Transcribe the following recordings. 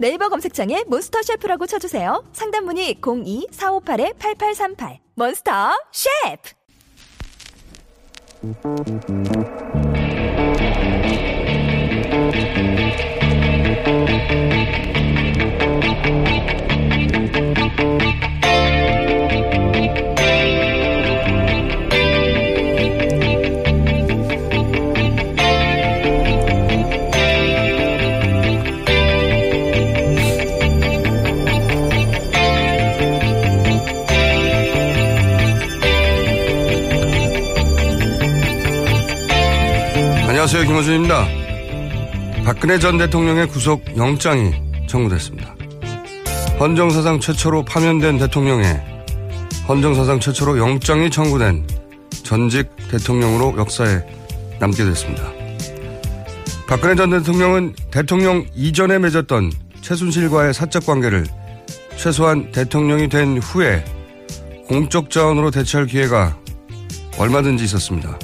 네이버 검색창에 몬스터 셰프라고 쳐주세요. 상담 문의 02-458-8838 몬스터 셰프 안녕하세요. 김호준입니다. 박근혜 전 대통령의 구속 영장이 청구됐습니다. 헌정사상 최초로 파면된 대통령의 헌정사상 최초로 영장이 청구된 전직 대통령으로 역사에 남게 됐습니다. 박근혜 전 대통령은 대통령 이전에 맺었던 최순실과의 사적 관계를 최소한 대통령이 된 후에 공적 자원으로 대체할 기회가 얼마든지 있었습니다.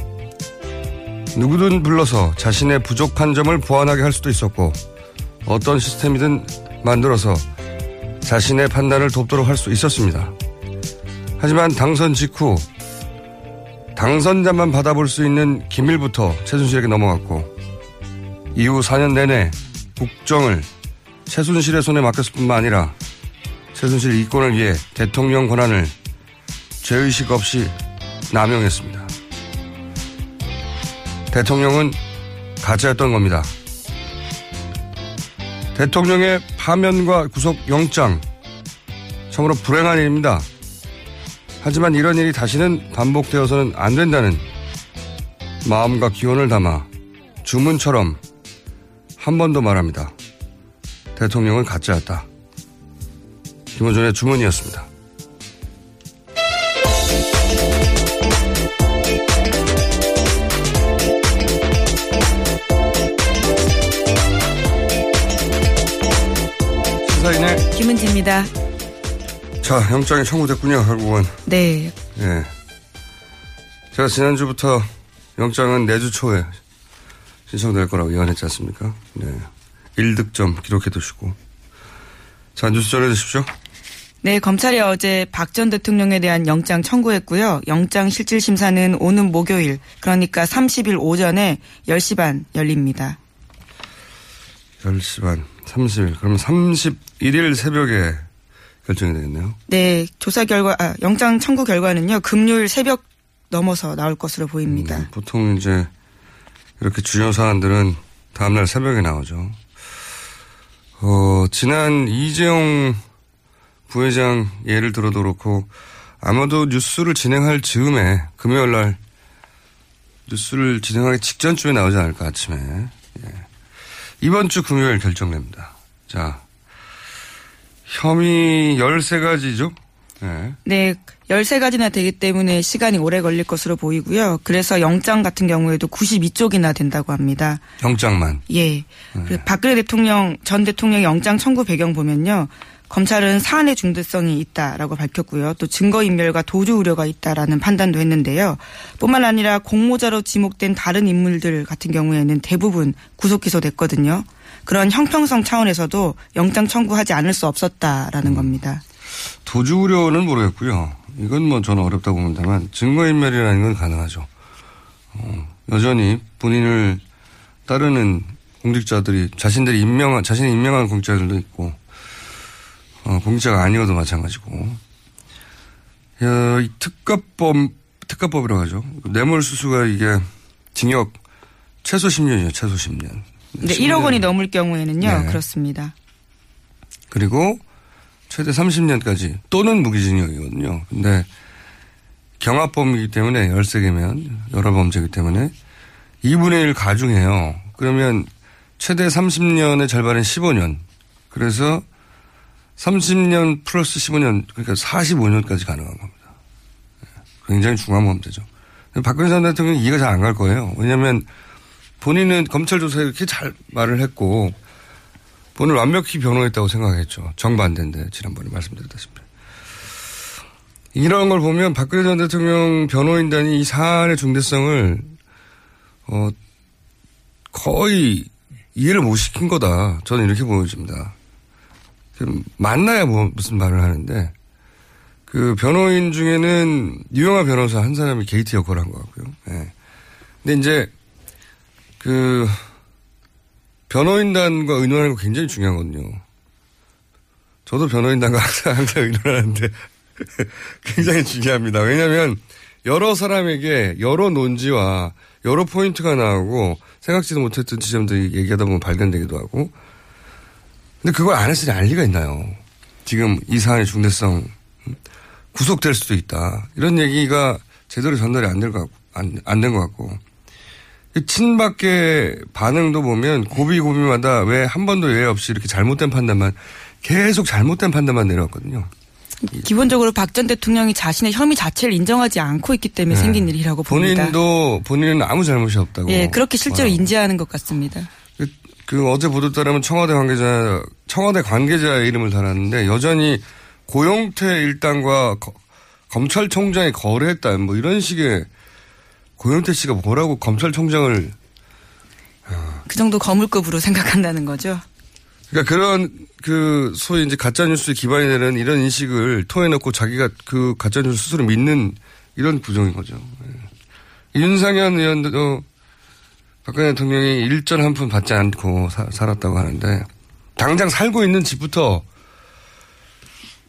누구든 불러서 자신의 부족한 점을 보완하게 할 수도 있었고 어떤 시스템이든 만들어서 자신의 판단을 돕도록 할 수 있었습니다. 하지만 당선 직후 당선자만 받아볼 수 있는 기밀부터 최순실에게 넘어갔고 이후 4년 내내 국정을 최순실의 손에 맡겼을 뿐만 아니라 최순실 이권을 위해 대통령 권한을 죄의식 없이 남용했습니다. 대통령은 가짜였던 겁니다. 대통령의 파면과 구속 영장 참으로 불행한 일입니다. 하지만 이런 일이 다시는 반복되어서는 안 된다는 마음과 기원을 담아 주문처럼 한 번 더 말합니다. 대통령은 가짜였다. 김호준의 주문이었습니다. 김은지입니다. 자, 영장이 청구됐군요, 결국은. 네. 예. 제가 지난주부터 영장은 내주 초에 신청될 거라고 예언했지 않습니까? 네. 1득점 기록해 두시고. 자, 뉴스 전해 주십시오. 네, 검찰이 어제 박 전 대통령에 대한 영장 청구했고요. 영장 실질 심사는 오는 목요일, 그러니까 30일 오전에 10시 반 열립니다. 10시 반, 30일. 그러면 31일 새벽에 결정이 되겠네요. 네, 조사 결과, 아, 영장 청구 결과는요, 금요일 새벽 넘어서 나올 것으로 보입니다. 음, 보통 이제 이렇게 중요 사안들은 다음날 새벽에 나오죠. 어, 지난 이재용 부회장 예를 들어도 그렇고 아마도 뉴스를 진행할 즈음에 금요일 날 뉴스를 진행하기 직전쯤에 나오지 않을까 아침에. 예. 이번 주 금요일 결정됩니다. 자, 혐의 13가지죠? 예. 네, 13가지나 되기 때문에 시간이 오래 걸릴 것으로 보이고요. 그래서 영장 같은 경우에도 92쪽이나 된다고 합니다. 영장만. 예. 그 박근혜 대통령 전 대통령 영장 청구 배경 보면요. 검찰은 사안의 중대성이 있다라고 밝혔고요. 또 증거인멸과 도주 우려가 있다라는 판단도 했는데요. 뿐만 아니라 공모자로 지목된 다른 인물들 같은 경우에는 대부분 구속 기소됐거든요. 그런 형평성 차원에서도 영장 청구하지 않을 수 없었다라는 겁니다. 도주 우려는 모르겠고요. 이건 뭐 저는 어렵다고 봅니다만 증거인멸이라는 건 가능하죠. 어, 여전히 본인을 따르는 공직자들이 자신들이 임명한 자신이 임명한 공직자들도 있고 어, 공직자가 아니어도 마찬가지고 어, 이 특가법 특가법이라고 하죠. 뇌물수수가 이게 징역 최소 10년이죠. 최소 10년. 네, 1억 원이 넘을 경우에는요. 네. 그렇습니다. 그리고 최대 30년까지 또는 무기징역이거든요. 근데 경합범이기 때문에 13개면 여러 범죄이기 때문에 2분의 1 가중해요. 그러면 최대 30년의 절반은 15년. 그래서 30년 플러스 15년 그러니까 45년까지 가능한 겁니다. 예, 굉장히 중요한 범죄죠. 박근혜 전 대통령이 이해가 잘 안 갈 거예요. 왜냐하면 본인은 검찰 조사에 이렇게 잘 말을 했고 본인을 완벽히 변호했다고 생각했죠. 정반대인데 지난번에 말씀드렸다시피. 이런 걸 보면 박근혜 전 대통령 변호인단이 이 사안의 중대성을 어 거의 이해를 못 시킨 거다. 저는 이렇게 보여집니다. 만나야 뭐 무슨 말을 하는데 그 변호인 중에는 유영하 변호사 한 사람이 게이트 역할을 한 것 같고요. 예. 근데 이제 그 변호인단과 의논하는 거 굉장히 중요하거든요. 저도 변호인단과 항상, 항상 의논하는데 굉장히 중요합니다. 왜냐하면 여러 사람에게 여러 논지와 여러 포인트가 나오고 생각지도 못했던 지점들이 얘기하다 보면 발견되기도 하고 근데 그걸 안 했으니 알 리가 있나요? 지금 이 사안의 중대성 구속될 수도 있다. 이런 얘기가 제대로 전달이 안 될 것 같고, 안된 것 같고. 친박계 반응도 보면 고비 고비마다 왜 한 번도 예외 없이 이렇게 잘못된 판단만 계속 잘못된 판단만 내려왔거든요. 기본적으로 박 전 대통령이 자신의 혐의 자체를 인정하지 않고 있기 때문에 네. 생긴 일이라고 봅니다. 본인도 본인은 아무 잘못이 없다고. 예, 그렇게 실제로 와. 인지하는 것 같습니다. 그, 그 어제 보도 따르면 청와대 관계자 청와대 관계자의 이름을 달았는데 여전히 고용태 일당과 거- 검찰총장이 거래했다 뭐 이런 식의 고용태 씨가 뭐라고 검찰총장을 그 정도 거물급으로 생각한다는 거죠. 그러니까 그런 그 소위 이제 가짜 뉴스에 기반이 되는 이런 인식을 토해놓고 자기가 그 가짜 뉴스 스스로 믿는 이런 구조인 거죠. 예. 윤상현 의원도 박근혜 대통령이 일전 한푼 받지 않고 사- 살았다고 하는데 당장 살고 있는 집부터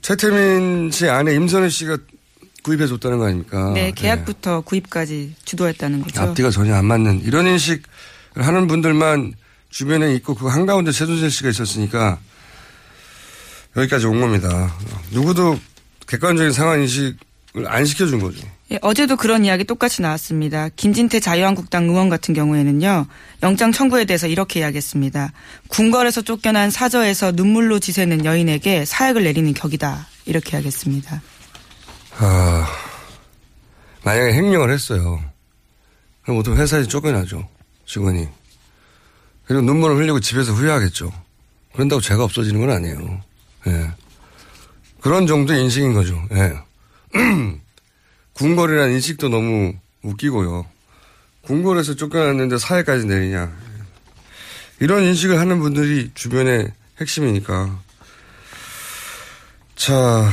최태민 씨 아내 임선혜 씨가 구입해 줬다는 거 아닙니까? 네, 예. 계약부터 구입까지 주도했다는 거죠. 앞뒤가 전혀 안 맞는 이런 인식을 하는 분들만 주변에 있고 그 한가운데 최순실 씨가 있었으니까 여기까지 온 겁니다. 누구도 객관적인 상황 인식을 안 시켜준 거죠. 예, 어제도 그런 이야기 똑같이 나왔습니다. 김진태 자유한국당 의원 같은 경우에는요, 영장 청구에 대해서 이렇게 이야기했습니다. 궁궐에서 쫓겨난 사저에서 눈물로 지새는 여인에게 사약을 내리는 격이다. 이렇게 이야기했습니다. 아, 만약에 행령을 했어요. 그럼 보통 회사에서 쫓겨나죠. 직원이. 그리고 눈물을 흘리고 집에서 후회하겠죠. 그런다고 죄가 없어지는 건 아니에요. 예. 그런 정도의 인식인 거죠. 예. 궁궐이라는 인식도 너무 웃기고요. 궁궐에서 쫓겨났는데 사회까지 내리냐. 이런 인식을 하는 분들이 주변의 핵심이니까. 자,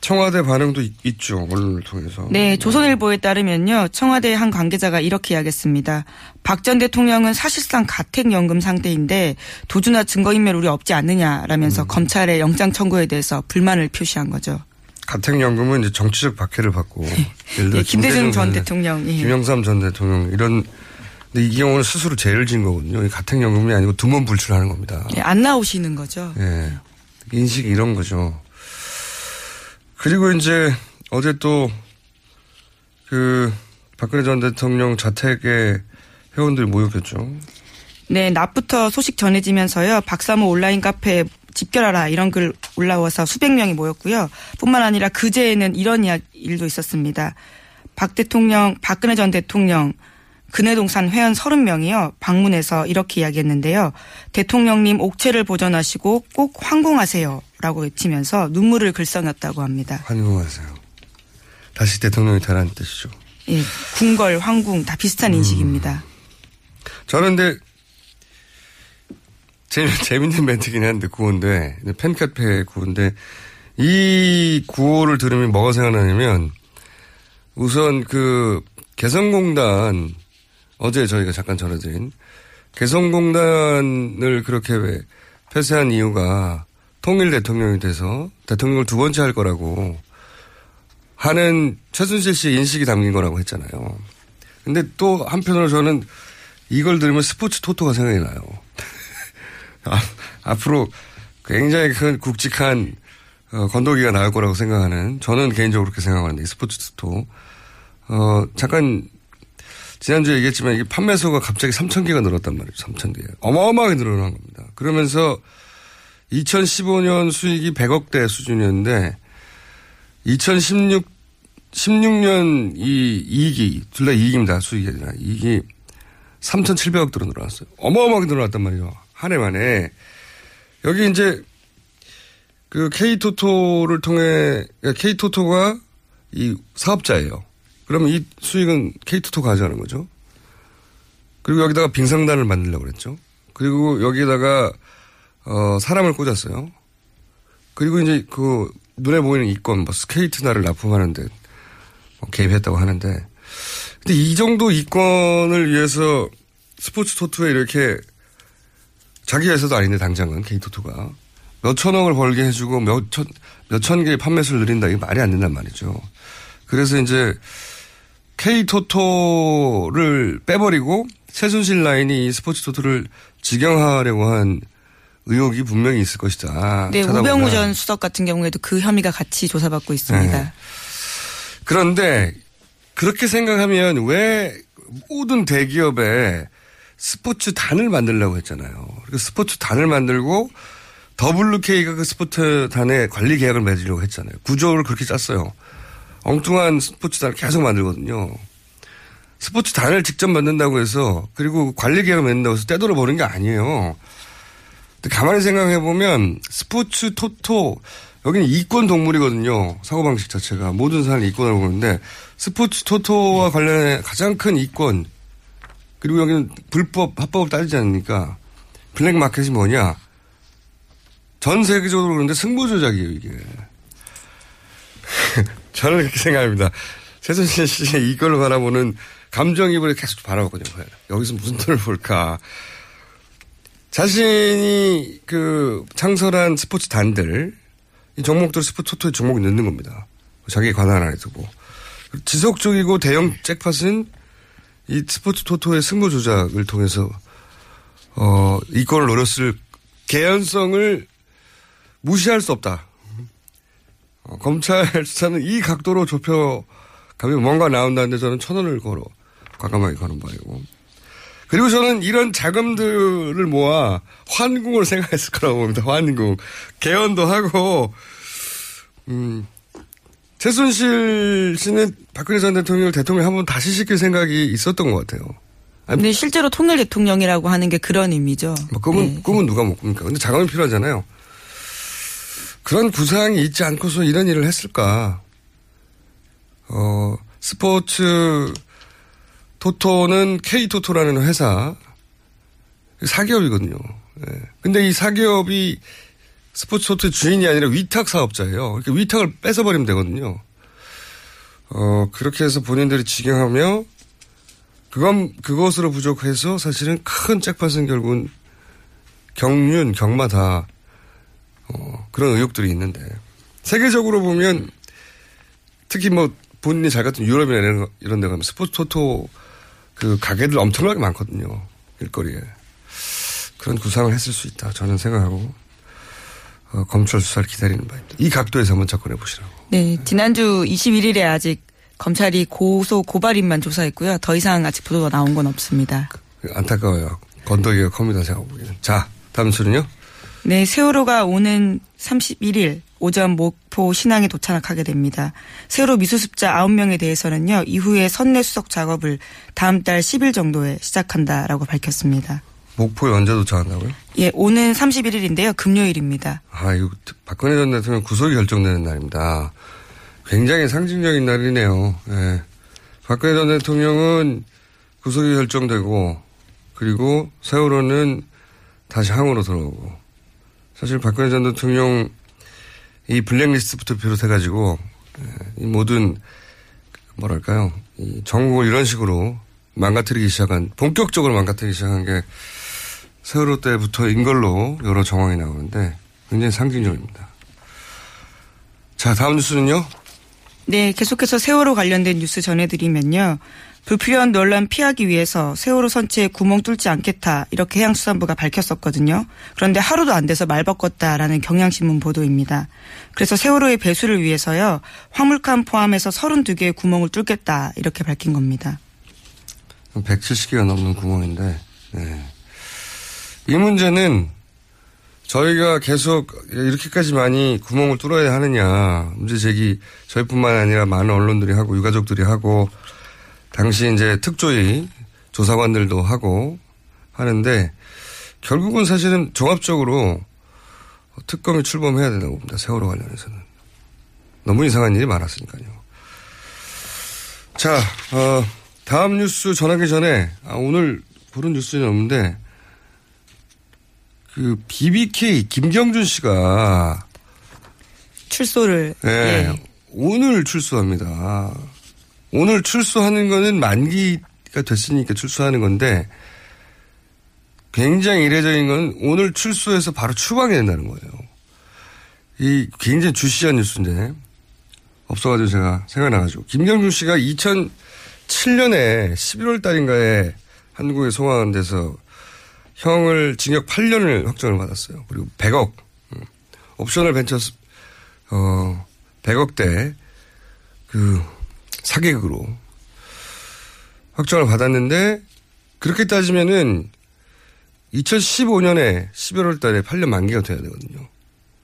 청와대 반응도 있, 있죠. 언론을 통해서. 네, 조선일보에 따르면요. 청와대 한 관계자가 이렇게 이야기했습니다. 박 전 대통령은 사실상 가택연금 상태인데 도주나 증거인멸 우려 없지 않느냐라면서 음. 검찰의 영장 청구에 대해서 불만을 표시한 거죠. 가택연금은 이제 정치적 박해를 받고. 예를 들어 예, 김대중 전전 대통령. 예. 김영삼 전 대통령 이런 근데 이 경우는 스스로 죄를 진 거거든요. 이 가택연금이 아니고 두문 불출하는 겁니다. 예, 안 나오시는 거죠. 예. 인식이 이런 거죠. 그리고 이제 어제 또 그 박근혜 전 대통령 자택에 회원들이 모였겠죠. 네, 낮부터 소식 전해지면서요. 박사모 온라인 카페에 집결하라 이런 글 올라와서 수백 명이 모였고요. 뿐만 아니라 그제에는 이런 일도 있었습니다. 박 대통령, 박근혜 전 대통령 근해동산 회원 30명이요. 방문해서 이렇게 이야기했는데요. 대통령님 옥체를 보존하시고 꼭 황공하세요. 라고 외치면서 눈물을 글썽였다고 합니다. 환공하세요. 다시 대통령이 되라는 뜻이죠. 예, 궁궐, 황궁 다 비슷한 인식입니다. 저는 근데 재미, 재밌는 멘트긴 한데 구호인데 팬카페 구호인데 이 구호를 들으면 뭐가 생각나냐면 우선 그 개성공단 어제 저희가 잠깐 전해드린 개성공단을 그렇게 왜 폐쇄한 이유가 통일 대통령이 돼서 대통령을 두 번째 할 거라고 하는 최순실 씨의 인식이 담긴 거라고 했잖아요. 근데 또 한편으로 저는 이걸 들으면 스포츠 토토가 생각이 나요. 아, 앞으로 굉장히 큰 굵직한 어, 건더기가 나올 거라고 생각하는 저는 개인적으로 그렇게 생각하는데 이 스포츠 토토 어, 잠깐 지난주에 얘기했지만 이게 판매소가 갑자기 3천 개가 늘었단 말이에요. 3천 개. 어마어마하게 늘어난 겁니다. 그러면서 2015년 수익이 100억대 수준이었는데 2016 16년 이 이익이 둘 다 이익입니다. 수익이 아니라 이익이 3,700억대로 늘어났어요. 어마어마하게 늘어났단 말이에요. 한 해 만에. 여기 이제 그 K토토를 통해 K토토가 이 사업자예요. 그러면 이 수익은 K토토가 가져가는 거죠. 그리고 여기다가 빙상단을 만들려고 그랬죠. 그리고 여기에다가 어 사람을 꽂았어요. 그리고 이제 그 눈에 보이는 이권 뭐 스케이트날을 납품하는데 뭐 개입했다고 하는데 근데 이 정도 이권을 위해서 스포츠 토토에 이렇게 자기 회사도 아닌데 당장은 K토토가 몇 천억을 벌게 해주고 몇 천, 몇천 개의 판매수를 늘린다. 이게 말이 안 된단 말이죠. 그래서 이제 K토토를 빼버리고 최순실 라인이 이 스포츠 토토를 직영하려고 한 의혹이 분명히 있을 것이다. 네, 찾아보면. 우병우 전 수석 같은 경우에도 그 혐의가 같이 조사받고 있습니다. 네. 그런데 그렇게 생각하면 왜 모든 대기업에 스포츠 단을 만들려고 했잖아요. 그리고 스포츠 단을 만들고 WK가 그 스포츠 단의 관리 계약을 맺으려고 했잖아요. 구조를 그렇게 짰어요. 엉뚱한 스포츠 단을 계속 만들거든요. 스포츠 단을 직접 만든다고 해서 그리고 관리 계약을 맺는다고 해서 떼돌아 버는 게 아니에요. 가만히 생각해 보면 스포츠 토토 여기는 이권 동물이거든요. 사고방식 자체가. 모든 사람이 이권을 보는데 스포츠 토토와 관련해 가장 큰 이권 그리고 여기는 불법, 합법을 따지지 않으니까 블랙 마켓이 뭐냐. 전 세계적으로 그런데 승부 조작이에요, 이게. 저는 그렇게 생각합니다. 최순실 씨의 이권을 바라보는 감정입을 계속 바라보거든요. 여기서 무슨 돈을 볼까. 자신이 그 창설한 스포츠 단들, 이 종목들 스포츠 토토에 종목이 넣는 겁니다. 자기 관할 안에 두고. 지속적이고 대형 잭팟은 이 스포츠 토토의 승부 조작을 통해서 어 이권을 노렸을 개연성을 무시할 수 없다. 어, 검찰 수사는 이 각도로 좁혀 가면 뭔가 나온다는데 저는 천 원을 걸어 과감하게 거는 바이고 그리고 저는 이런 자금들을 모아 환궁을 생각했을 거라고 봅니다. 환궁 개헌도 하고 음. 최순실 씨는 박근혜 전 대통령을 대통령 한번 다시 시킬 생각이 있었던 것 같아요. 근데 실제로 통일 대통령이라고 하는 게 그런 의미죠. 뭐 꿈은, 네. 꿈은 누가 못 꿉니까? 근데 자금이 필요하잖아요. 그런 구상이 있지 않고서 이런 일을 했을까? 어, 스포츠 토토는 K토토라는 회사, 사기업이거든요. 예. 근데 이 사기업이 스포츠 토토의 주인이 아니라 위탁 사업자예요. 이렇게 위탁을 뺏어버리면 되거든요. 어, 그렇게 해서 본인들이 직영하며 그건, 그것으로 부족해서 사실은 큰 잭팟은 결국은 경륜, 경마 다, 어, 그런 의혹들이 있는데. 세계적으로 보면 특히 뭐 본인이 잘 갔던 유럽이나 이런, 이런 데 가면 스포츠 토토 그 가게들 엄청나게 많거든요. 일거리에. 그런 구상을 했을 수 있다. 저는 생각하고, 어, 검찰 수사를 기다리는 바입니다. 이 각도에서 한번 접근해 보시라고. 네, 지난주 21일에 아직 검찰이 고소 고발인만 조사했고요. 더 이상 아직 보도가 나온 건 없습니다. 안타까워요. 건더기가 큽니다, 제가 보기에는. 자, 다음 수는요? 네, 세월호가 오는 31일 오전 목포 신항에 도착하게 됩니다. 세월호 미수습자 9명에 대해서는요, 이후에 선내 수석 작업을 다음 달 10일 정도에 시작한다라고 밝혔습니다. 목포에 언제 도착한다고요? 예, 오는 31일인데요, 금요일입니다. 아, 이거 박근혜 전 대통령 구속이 결정되는 날입니다. 굉장히 상징적인 날이네요. 예. 박근혜 전 대통령은 구속이 결정되고, 그리고 세월호는 다시 항으로 들어오고, 사실 박근혜 전 대통령 이 블랙리스트부터 비롯해가지고, 예, 이 모든, 뭐랄까요, 이 전국을 이런 식으로 망가뜨리기 시작한, 본격적으로 망가뜨리기 시작한 게 세월호 때부터인 걸로 여러 정황이 나오는데 굉장히 상징적입니다. 자, 다음 뉴스는요? 네, 계속해서 세월호 관련된 뉴스 전해드리면요. 불필요한 논란 피하기 위해서 세월호 선체에 구멍 뚫지 않겠다 이렇게 해양수산부가 밝혔었거든요. 그런데 하루도 안 돼서 말바꿨다라는 경향신문 보도입니다. 그래서 세월호의 배수를 위해서요. 화물칸 포함해서 32개의 구멍을 뚫겠다 이렇게 밝힌 겁니다. 170개가 넘는 구멍인데 네. 이 문제는 저희가 계속 이렇게까지 많이 구멍을 뚫어야 하느냐 문제 제기 저희뿐만 아니라 많은 언론들이 하고 유가족들이 하고 당시 이제 특조위 조사관들도 하고 하는데 결국은 사실은 종합적으로 특검이 출범해야 된다고 봅니다. 세월호 관련해서는. 너무 이상한 일이 많았으니까요. 자, 어, 다음 뉴스 전하기 전에 아, 오늘 보는 뉴스는 없는데 그 BBK 김경준 씨가 출소를 네, 예. 오늘 출소합니다. 오늘 출소하는 거는 만기가 됐으니까 출소하는 건데 굉장히 이례적인 건 오늘 출소해서 바로 추방이 된다는 거예요. 이 굉장히 주시한 뉴스인데 없어가지고 제가 생각나가지고 김경준 씨가 2007년에 11월 달인가에 한국에 송환돼서 형을 징역 8년을 확정을 받았어요. 그리고 100억 음, 옵셔널 벤처 어 100억대 그 사기극으로 확정을 받았는데 그렇게 따지면은 2015년에 11월 달에 8년 만기가 돼야 되거든요.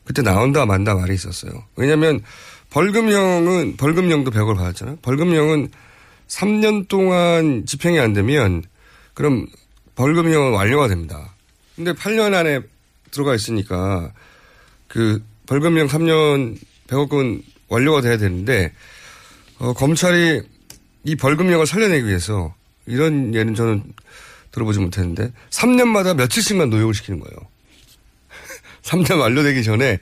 그때 나온다 만다 말이 있었어요. 왜냐하면 벌금형은 벌금형도 100을 받았잖아요. 벌금형은 3년 동안 집행이 안 되면 그럼 벌금형은 완료가 됩니다. 근데 8년 안에 들어가 있으니까 그 벌금형 3년 100억은 완료가 돼야 되는데 어, 검찰이 이 벌금형을 살려내기 위해서 이런 예는 저는 들어보지 못했는데 3년마다 며칠씩만 노역을 시키는 거예요. 3년 완료되기 전에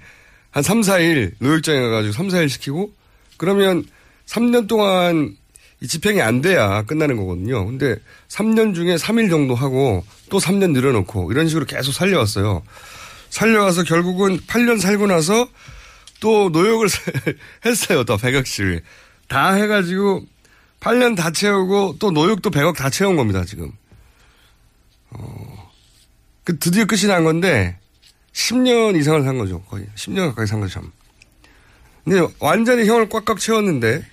한 3, 4일 노역장에 가가지고 3, 4일 시키고 그러면 3년 동안 이 집행이 안 돼야 끝나는 거거든요. 근데 3년 중에 3일 정도 하고 또 3년 늘어놓고 이런 식으로 계속 살려왔어요. 살려와서 결국은 8년 살고 나서 또 노역을 했어요. 또 100억씩. 다 해가지고 8년 다 채우고 또 노역도 100억 다 채운 겁니다. 지금. 어, 그 드디어 끝이 난 건데 10년 이상을 산 거죠. 거의 10년 가까이 산 거죠. 참. 근데 완전히 형을 꽉꽉 채웠는데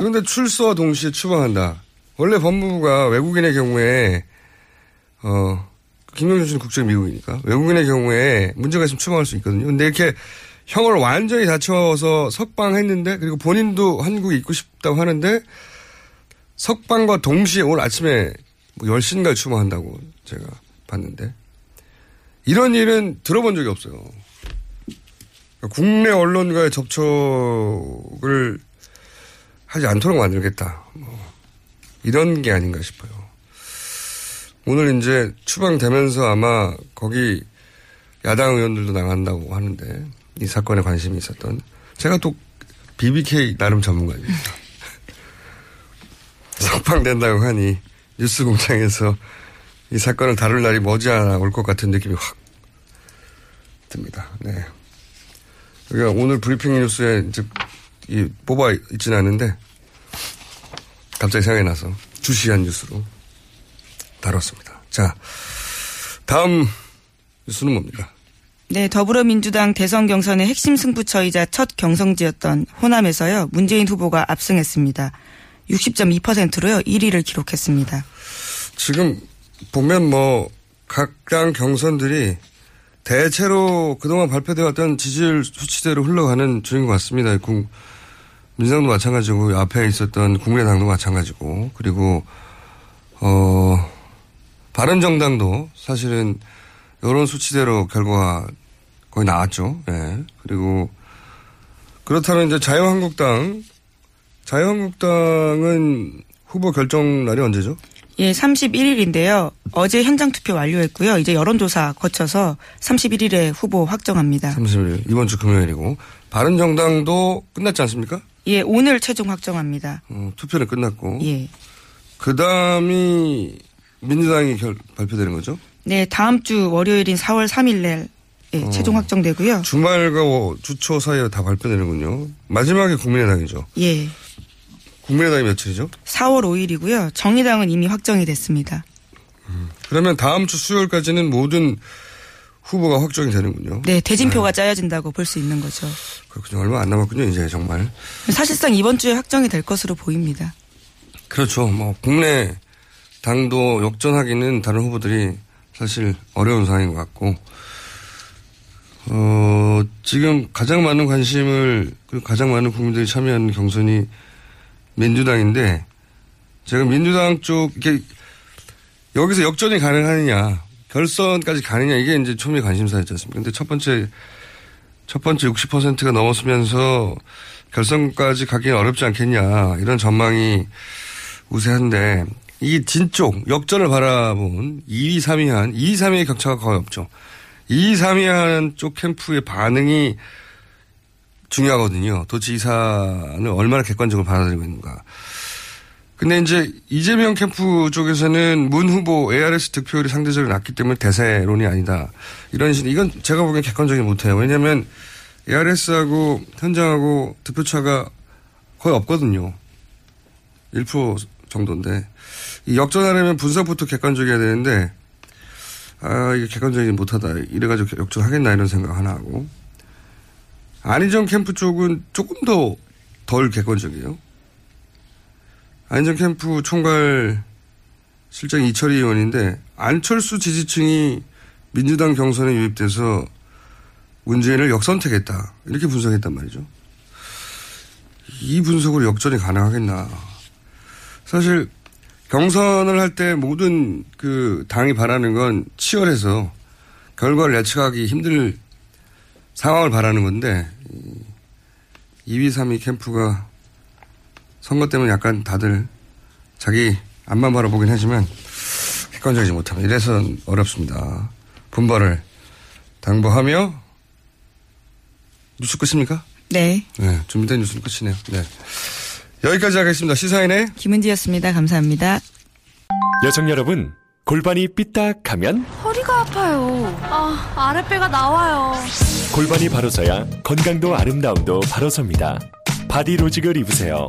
그런데 출소와 동시에 추방한다. 원래 법무부가 외국인의 경우에 어 김영준 씨는 국적 미국이니까 외국인의 경우에 문제가 있으면 추방할 수 있거든요. 근데 이렇게 형을 완전히 다 채워서 석방했는데 그리고 본인도 한국에 있고 싶다고 하는데 석방과 동시에 오늘 아침에 뭐 10시인가 추방한다고 제가 봤는데 이런 일은 들어본 적이 없어요. 국내 언론과의 접촉을 하지 않도록 만들겠다. 뭐 이런 게 아닌가 싶어요. 오늘 이제 추방되면서 아마 거기 야당 의원들도 나간다고 하는데 이 사건에 관심이 있었던 제가 또 BBK 나름 전문가입니다. 석방된다고 하니 뉴스 공장에서 이 사건을 다룰 날이 머지않아 올 것 같은 느낌이 확 듭니다. 네. 우리가 오늘 브리핑 뉴스에 이제 이 뽑아 있지는 않은데 갑자기 생각이 나서 주시한 뉴스로 다뤘습니다. 자, 다음 뉴스는 뭡니까? 네, 더불어민주당 대선 경선의 핵심 승부처이자 첫 경성지였던 호남에서요. 문재인 후보가 압승했습니다. 60.2%로요. 1위를 기록했습니다. 지금 보면 뭐 각 당 경선들이 대체로 그동안 발표되어 왔던 지지율 수치대로 흘러가는 중인 것 같습니다. 국, 민주당도 마찬가지고 앞에 있었던 국민의당도 마찬가지고 그리고 어 바른정당도 사실은 이런 수치대로 결과가 거의 나왔죠. 예. 그리고 그렇다면 이제 자유한국당 자유한국당은 후보 결정 날이 언제죠? 예, 31일인데요. 어제 현장 투표 완료했고요. 이제 여론조사 거쳐서 31일에 후보 확정합니다. 31일 이번 주 금요일이고 바른정당도 끝났지 않습니까? 예, 오늘 최종 확정합니다. 어, 투표는 끝났고. 예. 그 다음이 민주당이 결, 발표되는 거죠? 네, 다음 주 월요일인 4월 3일 날 예, 어. 최종 확정되고요. 주말과 주초 사이에 다 발표되는군요. 마지막에 국민의당이죠. 예. 국민의당이 며칠이죠? 4월 5일이고요. 정의당은 이미 확정이 됐습니다. 그러면 다음 주 수요일까지는 모든 후보가 확정이 되는군요. 네, 대진표가 짜여진다고 볼 수 있는 거죠. 그렇군요. 얼마 안 남았군요, 이제 정말. 사실상 이번 주에 확정이 될 것으로 보입니다. 그렇죠. 뭐, 국내 당도 역전하기는 다른 후보들이 사실 어려운 상황인 것 같고, 어, 지금 가장 많은 관심을, 그리고 가장 많은 국민들이 참여하는 경선이 민주당인데, 제가 민주당 쪽, 이게, 여기서 역전이 가능하느냐, 결선까지 가느냐, 이게 이제 초미의 관심사였지 않습니까? 근데 첫 번째, 첫 번째 60%가 넘었으면서 결선까지 가기는 어렵지 않겠냐, 이런 전망이 우세한데, 이 진쪽, 역전을 바라본 2위, 3위 한, 2위, 3위의 격차가 거의 없죠. 2위, 3위 한 쪽 캠프의 반응이 중요하거든요. 도지사는 얼마나 객관적으로 받아들이고 있는가. 근데 이제 이재명 캠프 쪽에서는 문 후보 ARS 득표율이 상대적으로 낮기 때문에 대세론이 아니다. 이런 식, 이건 제가 보기엔 객관적이지 못해요. 왜냐하면 ARS하고 현장하고 득표차가 거의 없거든요. 1% 정도인데. 이 역전하려면 분석부터 객관적이어야 되는데, 아, 이게 객관적이지 못하다. 이래가지고 역전하겠나 이런 생각 하나 하고. 안희정 캠프 쪽은 조금 더 덜 객관적이에요. 안희정 캠프 총괄 실장 이철희 의원인데 안철수 지지층이 민주당 경선에 유입돼서 문재인을 역선택했다. 이렇게 분석했단 말이죠. 이 분석으로 역전이 가능하겠나. 사실 경선을 할 때 모든 그 당이 바라는 건 치열해서 결과를 예측하기 힘들 상황을 바라는 건데 2위, 3위 캠프가 선거 때문에 약간 다들 자기 앞만 바라보긴 하지만 객관적이지 못합니다. 이래서 어렵습니다. 분발을 당부하며 뉴스 끝입니까? 네. 네, 준비된 뉴스는 끝이네요. 네. 여기까지 하겠습니다. 시사인의 김은지였습니다. 감사합니다. 여성 여러분, 골반이 삐딱하면 허리가 아파요. 아, 아랫배가 나와요. 골반이 바로서야 건강도 아름다움도 바로섭니다. 바디로직을 입으세요.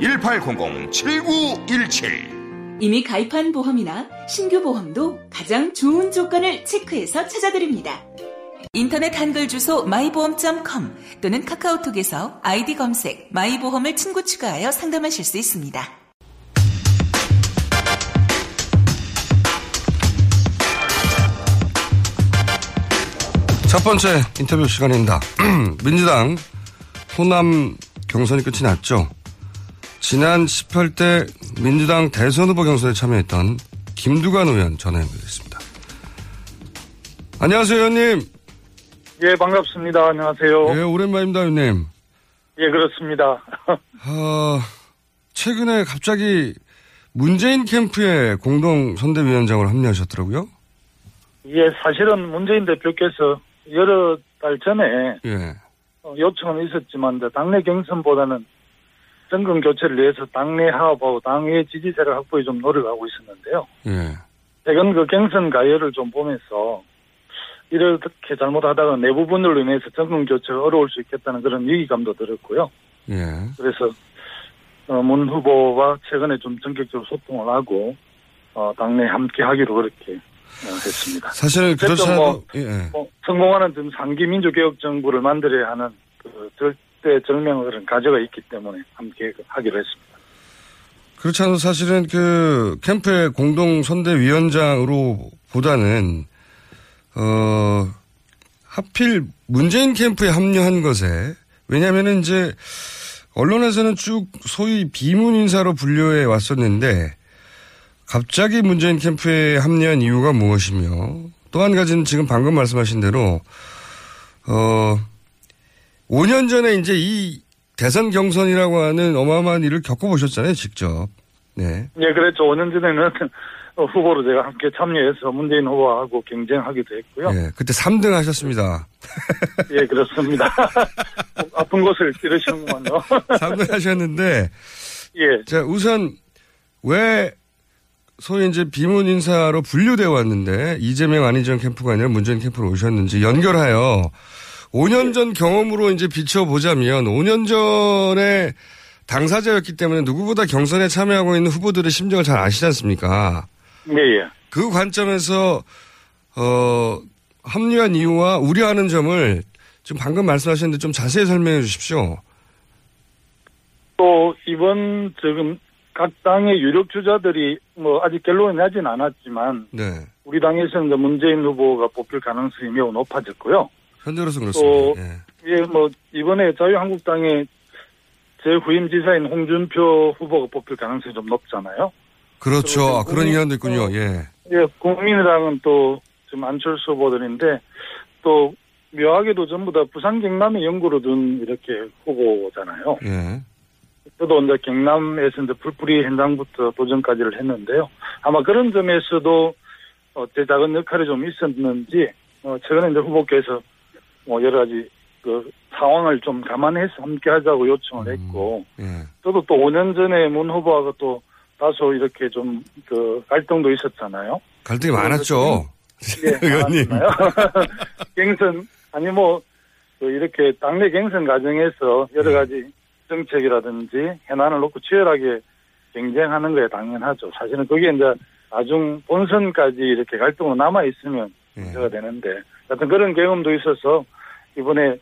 1800-7917 이미 가입한 보험이나 신규 보험도 가장 좋은 조건을 체크해서 찾아드립니다. 인터넷 한글 주소 마이보험.com 또는 카카오톡에서 아이디 검색 마이보험을 친구 추가하여 상담하실 수 있습니다. 첫 번째 인터뷰 시간입니다. 민주당 호남 경선이 끝이 났죠. 지난 18대 민주당 대선 후보 경선에 참여했던 김두관 의원 전화 연결됐습니다. 안녕하세요, 의원님. 예, 반갑습니다. 안녕하세요. 예, 오랜만입니다, 의원님. 예, 그렇습니다. 아, 최근에 갑자기 문재인 캠프에 공동 선대위원장으로 합류하셨더라고요. 예, 사실은 문재인 대표께서 여러 달 전에 예. 어, 요청은 있었지만 당내 경선보다는 정권 교체를 위해서 당내 화합하고 당의 지지세를 확보에 좀 노력하고 있었는데요. 예. 최근 그 경선 가열을 좀 보면서 이렇게 잘못하다가 내부 분열로 인해서 정권 교체가 어려울 수 있겠다는 그런 위기감도 들었고요. 예. 그래서 어, 문 후보와 최근에 좀 전격적으로 소통을 하고 어, 당내 함께 하기로 그렇게 어, 했습니다. 사실은 어쨌든 그렇지 뭐, 않아도, 예. 뭐 성공하는 좀 상기 민주개혁 정부를 만들어야 하는 그 절명의 그런 가져가 있기 때문에 함께 하기로 했습니다. 그렇지 않아도 사실은 그 캠프의 공동 선대위원장으로 보다는 어 하필 문재인 캠프에 합류한 것에 왜냐하면은 이제 언론에서는 쭉 소위 비문 인사로 분류해 왔었는데 갑자기 문재인 캠프에 합류한 이유가 무엇이며 또 한 가지는 지금 방금 말씀하신 대로 어 5년 전에 이제 이 대선 경선이라고 하는 어마어마한 일을 겪어보셨잖아요, 직접. 네. 예, 그랬죠. 5년 전에는 후보로 제가 함께 참여해서 문재인 후보하고 경쟁하기도 했고요. 예, 그때 3등 하셨습니다. 예, 그렇습니다. 아픈 곳을 찌르시는구만요. 3등 하셨는데, 예. 자, 우선, 왜, 소위 이제 비문 인사로 분류되어 왔는데, 이재명 안희정 캠프가 아니라 문재인 캠프로 오셨는지 연결하여, 5년 전 경험으로 이제 비춰보자면, 5년 전에 당사자였기 때문에 누구보다 경선에 참여하고 있는 후보들의 심정을 잘 아시지 않습니까? 예, 예. 그 관점에서 어 합류한 이유와 우려하는 점을 좀 방금 말씀하셨는데 좀 자세히 설명해 주십시오. 또 이번 지금 각 당의 유력 주자들이 뭐 아직 결론이 나진 않았지만 네. 우리 당에서는 문재인 후보가 뽑힐 가능성이 매우 높아졌고요. 현재로서 또 그렇습니다. 예. 예, 뭐 이번에 자유한국당의 제 후임 지사인 홍준표 후보가 뽑힐 가능성이 좀 높잖아요. 그렇죠. 아, 그런 국민- 의견도 있군요. 예. 예, 국민의당은 또 지금 안철수 후보들인데 또 묘하게도 전부 다 부산 경남에 연구로 둔 이렇게 후보잖아요. 예. 저도 이제 경남에서 이제 불뿌리 현장부터 도전까지를 했는데요. 아마 그런 점에서도 어, 제 작은 역할이 좀 있었는지 어, 최근에 이제 후보께서 뭐 여러 가지 그 상황을 좀 감안해서 함께 하자고 요청을 했고 예. 저도 또 5년 전에 문 후보하고 또 다소 이렇게 좀 그 갈등도 있었잖아요. 갈등이 많았죠. 예, 의원님. 경선 아니 뭐그 이렇게 당내 경선 과정에서 여러 가지 정책이라든지 현안을 놓고 치열하게 경쟁하는 거에 당연하죠. 사실은 그게 이제 나중 본선까지 이렇게 갈등으로 남아 있으면 문제가 되는데 하여튼 그런 경험도 있어서 이번에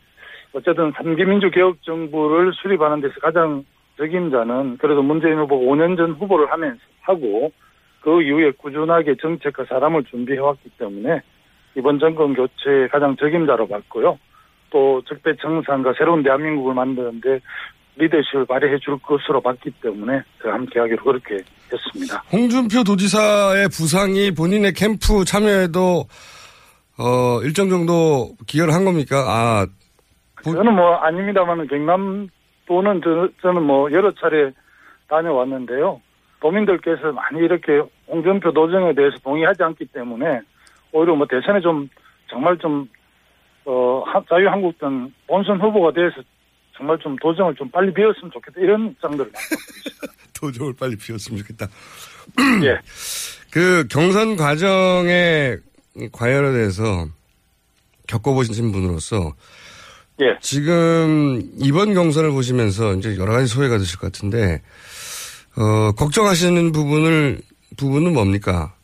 어쨌든 삼기민주 개혁 정부를 수립하는 데서 가장 적임자는 그래도 문재인 후보가 5년 전 후보를 하면서 하고 그 이후에 꾸준하게 정책과 사람을 준비해왔기 때문에 이번 정권 교체의 가장 적임자로 봤고요. 또 적폐청산과 새로운 대한민국을 만드는데 리더십을 발휘해 줄 것으로 봤기 때문에 함께 하기로 그렇게 했습니다. 홍준표 도지사의 부상이 본인의 캠프 참여에도 어 일정 정도 기여를 한 겁니까? 아 저는 뭐 아닙니다만 경남 또는 저, 저는 뭐 여러 차례 다녀왔는데요. 도민들께서 많이 이렇게 홍준표 도정에 대해서 동의하지 않기 때문에 오히려 뭐 대선에 좀 정말 좀 어, 하- 자유한국당 본선 후보가 돼서 정말 좀 도정을 좀 빨리 비웠으면 좋겠다 이런 입장들을 도정을 빨리 비웠으면 좋겠다. 예. 그 경선 과정의 과열에 대해서 겪어보신 분으로서 예. 지금 이번 경선을 보시면서 이제 여러 가지 소외가 되실 것 같은데 어, 걱정하시는 부분을 부분은 뭡니까?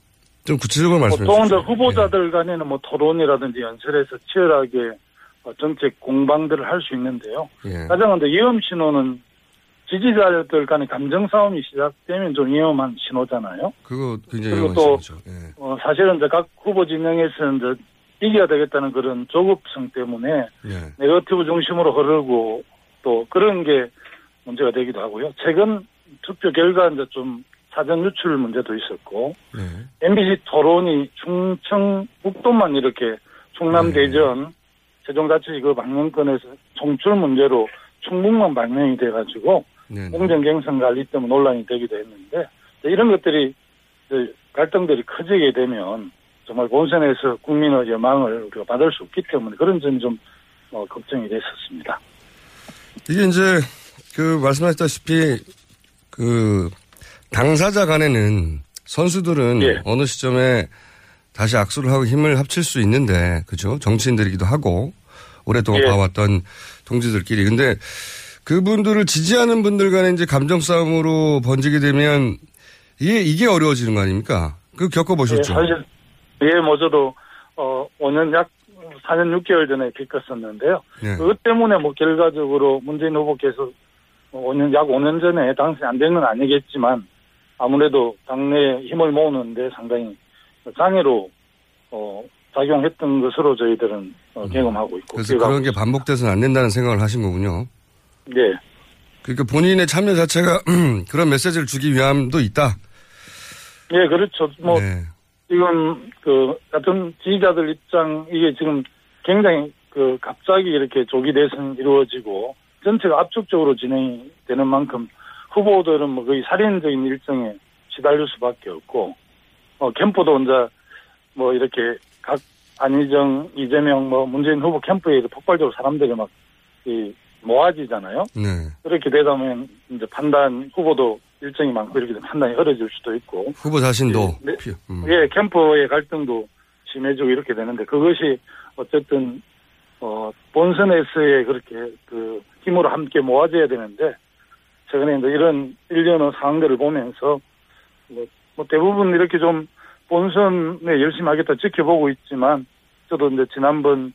좀 구체적으로 말씀해 보통 주시죠. 이제 후보자들 간에는 뭐 토론이라든지 연설에서 치열하게 어, 정책 공방들을 할 수 있는데요. 예. 가장 먼저 위험 신호는 지지자들 간의 감정 싸움이 시작되면 좀 위험한 신호잖아요. 그거 굉장히 그리고 또 예. 어, 사실은 이제 각 후보 진영에서는 이제 이겨야 되겠다는 그런 조급성 때문에 예. 네거티브 중심으로 흐르고 또 그런 게 문제가 되기도 하고요. 최근 투표 결과 이제 좀 사전 유출 문제도 있었고 네. MBC 토론이 충청 북도만 이렇게 충남 대전 세종자치구 그 방영권에서 송출 문제로 충북만 방영이 돼가지고 네. 공정갱선 관리 때문에 논란이 되기도 했는데 이런 것들이 갈등들이 커지게 되면 정말 본선에서 국민의 여망을 우리가 받을 수 없기 때문에 그런 점이 좀 어, 걱정이 됐었습니다. 이게 이제 그 말씀하셨다시피 그 당사자 간에는 선수들은 예. 어느 시점에 다시 악수를 하고 힘을 합칠 수 있는데 그죠 정치인들이기도 하고 오랫동안 예. 봐왔던 동지들끼리 근데 그분들을 지지하는 분들 간에 이제 감정 싸움으로 번지게 되면 이게 이게 어려워지는 거 아닙니까? 그 겪어보셨죠? 예, 사실 예, 뭐 저도 어 5년 약 4년 6개월 전에 겪었었는데요. 네. 그것 때문에 뭐 결과적으로 문재인 후보께서 5년 약 5년 전에 당선이 안 된 건 아니겠지만 아무래도 당내 힘을 모으는데 상당히 장애로 어 작용했던 것으로 저희들은 어, 경험하고 있고 음. 그래서 기억하고 그런 게 반복돼서는 안 된다는 생각을 하신 거군요. 네. 그러니까 본인의 참여 자체가 그런 메시지를 주기 위함도 있다. 예, 그렇죠. 뭐 네. 지금 그 같은 지지자들 입장 이게 지금 굉장히 그 갑자기 이렇게 조기 대선이 이루어지고 전체가 압축적으로 진행이 되는 만큼 후보들은 뭐 거의 살인적인 일정에 시달릴 수밖에 없고 어 캠프도 혼자 뭐 이렇게 각 안희정, 이재명, 뭐 문재인 후보 캠프에 폭발적으로 사람들이 막 이 모아지잖아요. 네. 그렇게 되다 보면 이제 판단 후보도 일정이 많고 이렇게 되면 판단이 흐려질 수도 있고 후보 자신도 네. 피- 음. 예, 캠프의 갈등도 심해지고 이렇게 되는데 그것이 어쨌든 어 본선에서의 그렇게 그 힘으로 함께 모아져야 되는데 최근에 이제 이런 일련의 상황들을 보면서 뭐, 뭐 대부분 이렇게 좀 본선에 열심히 하겠다 지켜보고 있지만 저도 이제 지난번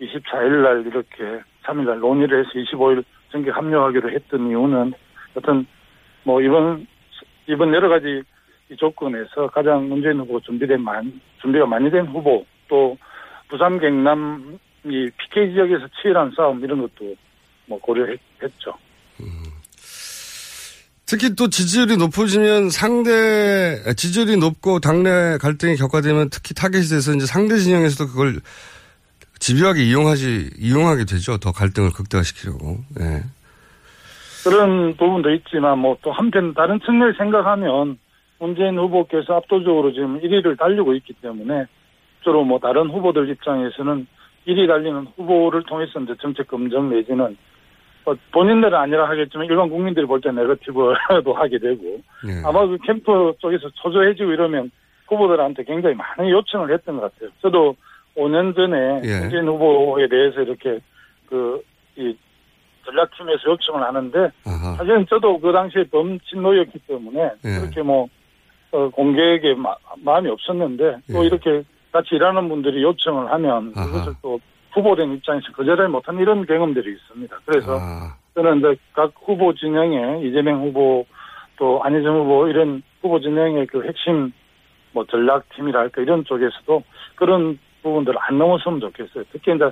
24일 날 이렇게 3일 날 논의를 해서 25일 정기 합류하기로 했던 이유는 어떤 뭐 이번 이번 여러 가지 이 조건에서 가장 문재인 후보 준비된 많 준비가 많이 된 후보 또 부산 경남 이 PK 지역에서 치열한 싸움 이런 것도 뭐 고려했죠. 특히 또 지지율이 높아지면 상대 지지율이 높고 당내 갈등이 격화되면 특히 타겟이 돼서 이제 상대 진영에서도 그걸 집요하게 이용하지 이용하게 되죠. 더 갈등을 극대화시키려고. 네. 그런 부분도 있지만 뭐 또 한편 다른 측면을 생각하면 문재인 후보께서 압도적으로 지금 1위를 달리고 있기 때문에 주로 뭐 다른 후보들 입장에서는 1위 달리는 후보를 통해서 이제 정책 검증 내지는 뭐 본인들은 아니라 하겠지만 일반 국민들이 볼 때 네거티브도 하게 되고 네. 아마 그 캠프 쪽에서 초조해지고 이러면 후보들한테 굉장히 많은 요청을 했던 것 같아요. 저도 5년 전에 예. 문재인 후보에 대해서 이렇게 그 이 전략팀에서 요청을 하는데 아하. 사실은 저도 그 당시에 범친노였기 때문에 예. 그렇게 뭐 어, 공개에 마, 마음이 없었는데 또 예. 이렇게 같이 일하는 분들이 요청을 하면 아하. 그것을 또 후보된 입장에서 거절을 못한 이런 경험들이 있습니다. 그래서 아, 저는 이제 각 후보 진영에 이재명 후보 또 안희정 후보 이런 후보 진영의 그 핵심 뭐 전략팀이랄까 이런 쪽에서도 그런 부분들을 안 넘어서면 좋겠어요. 특히 이제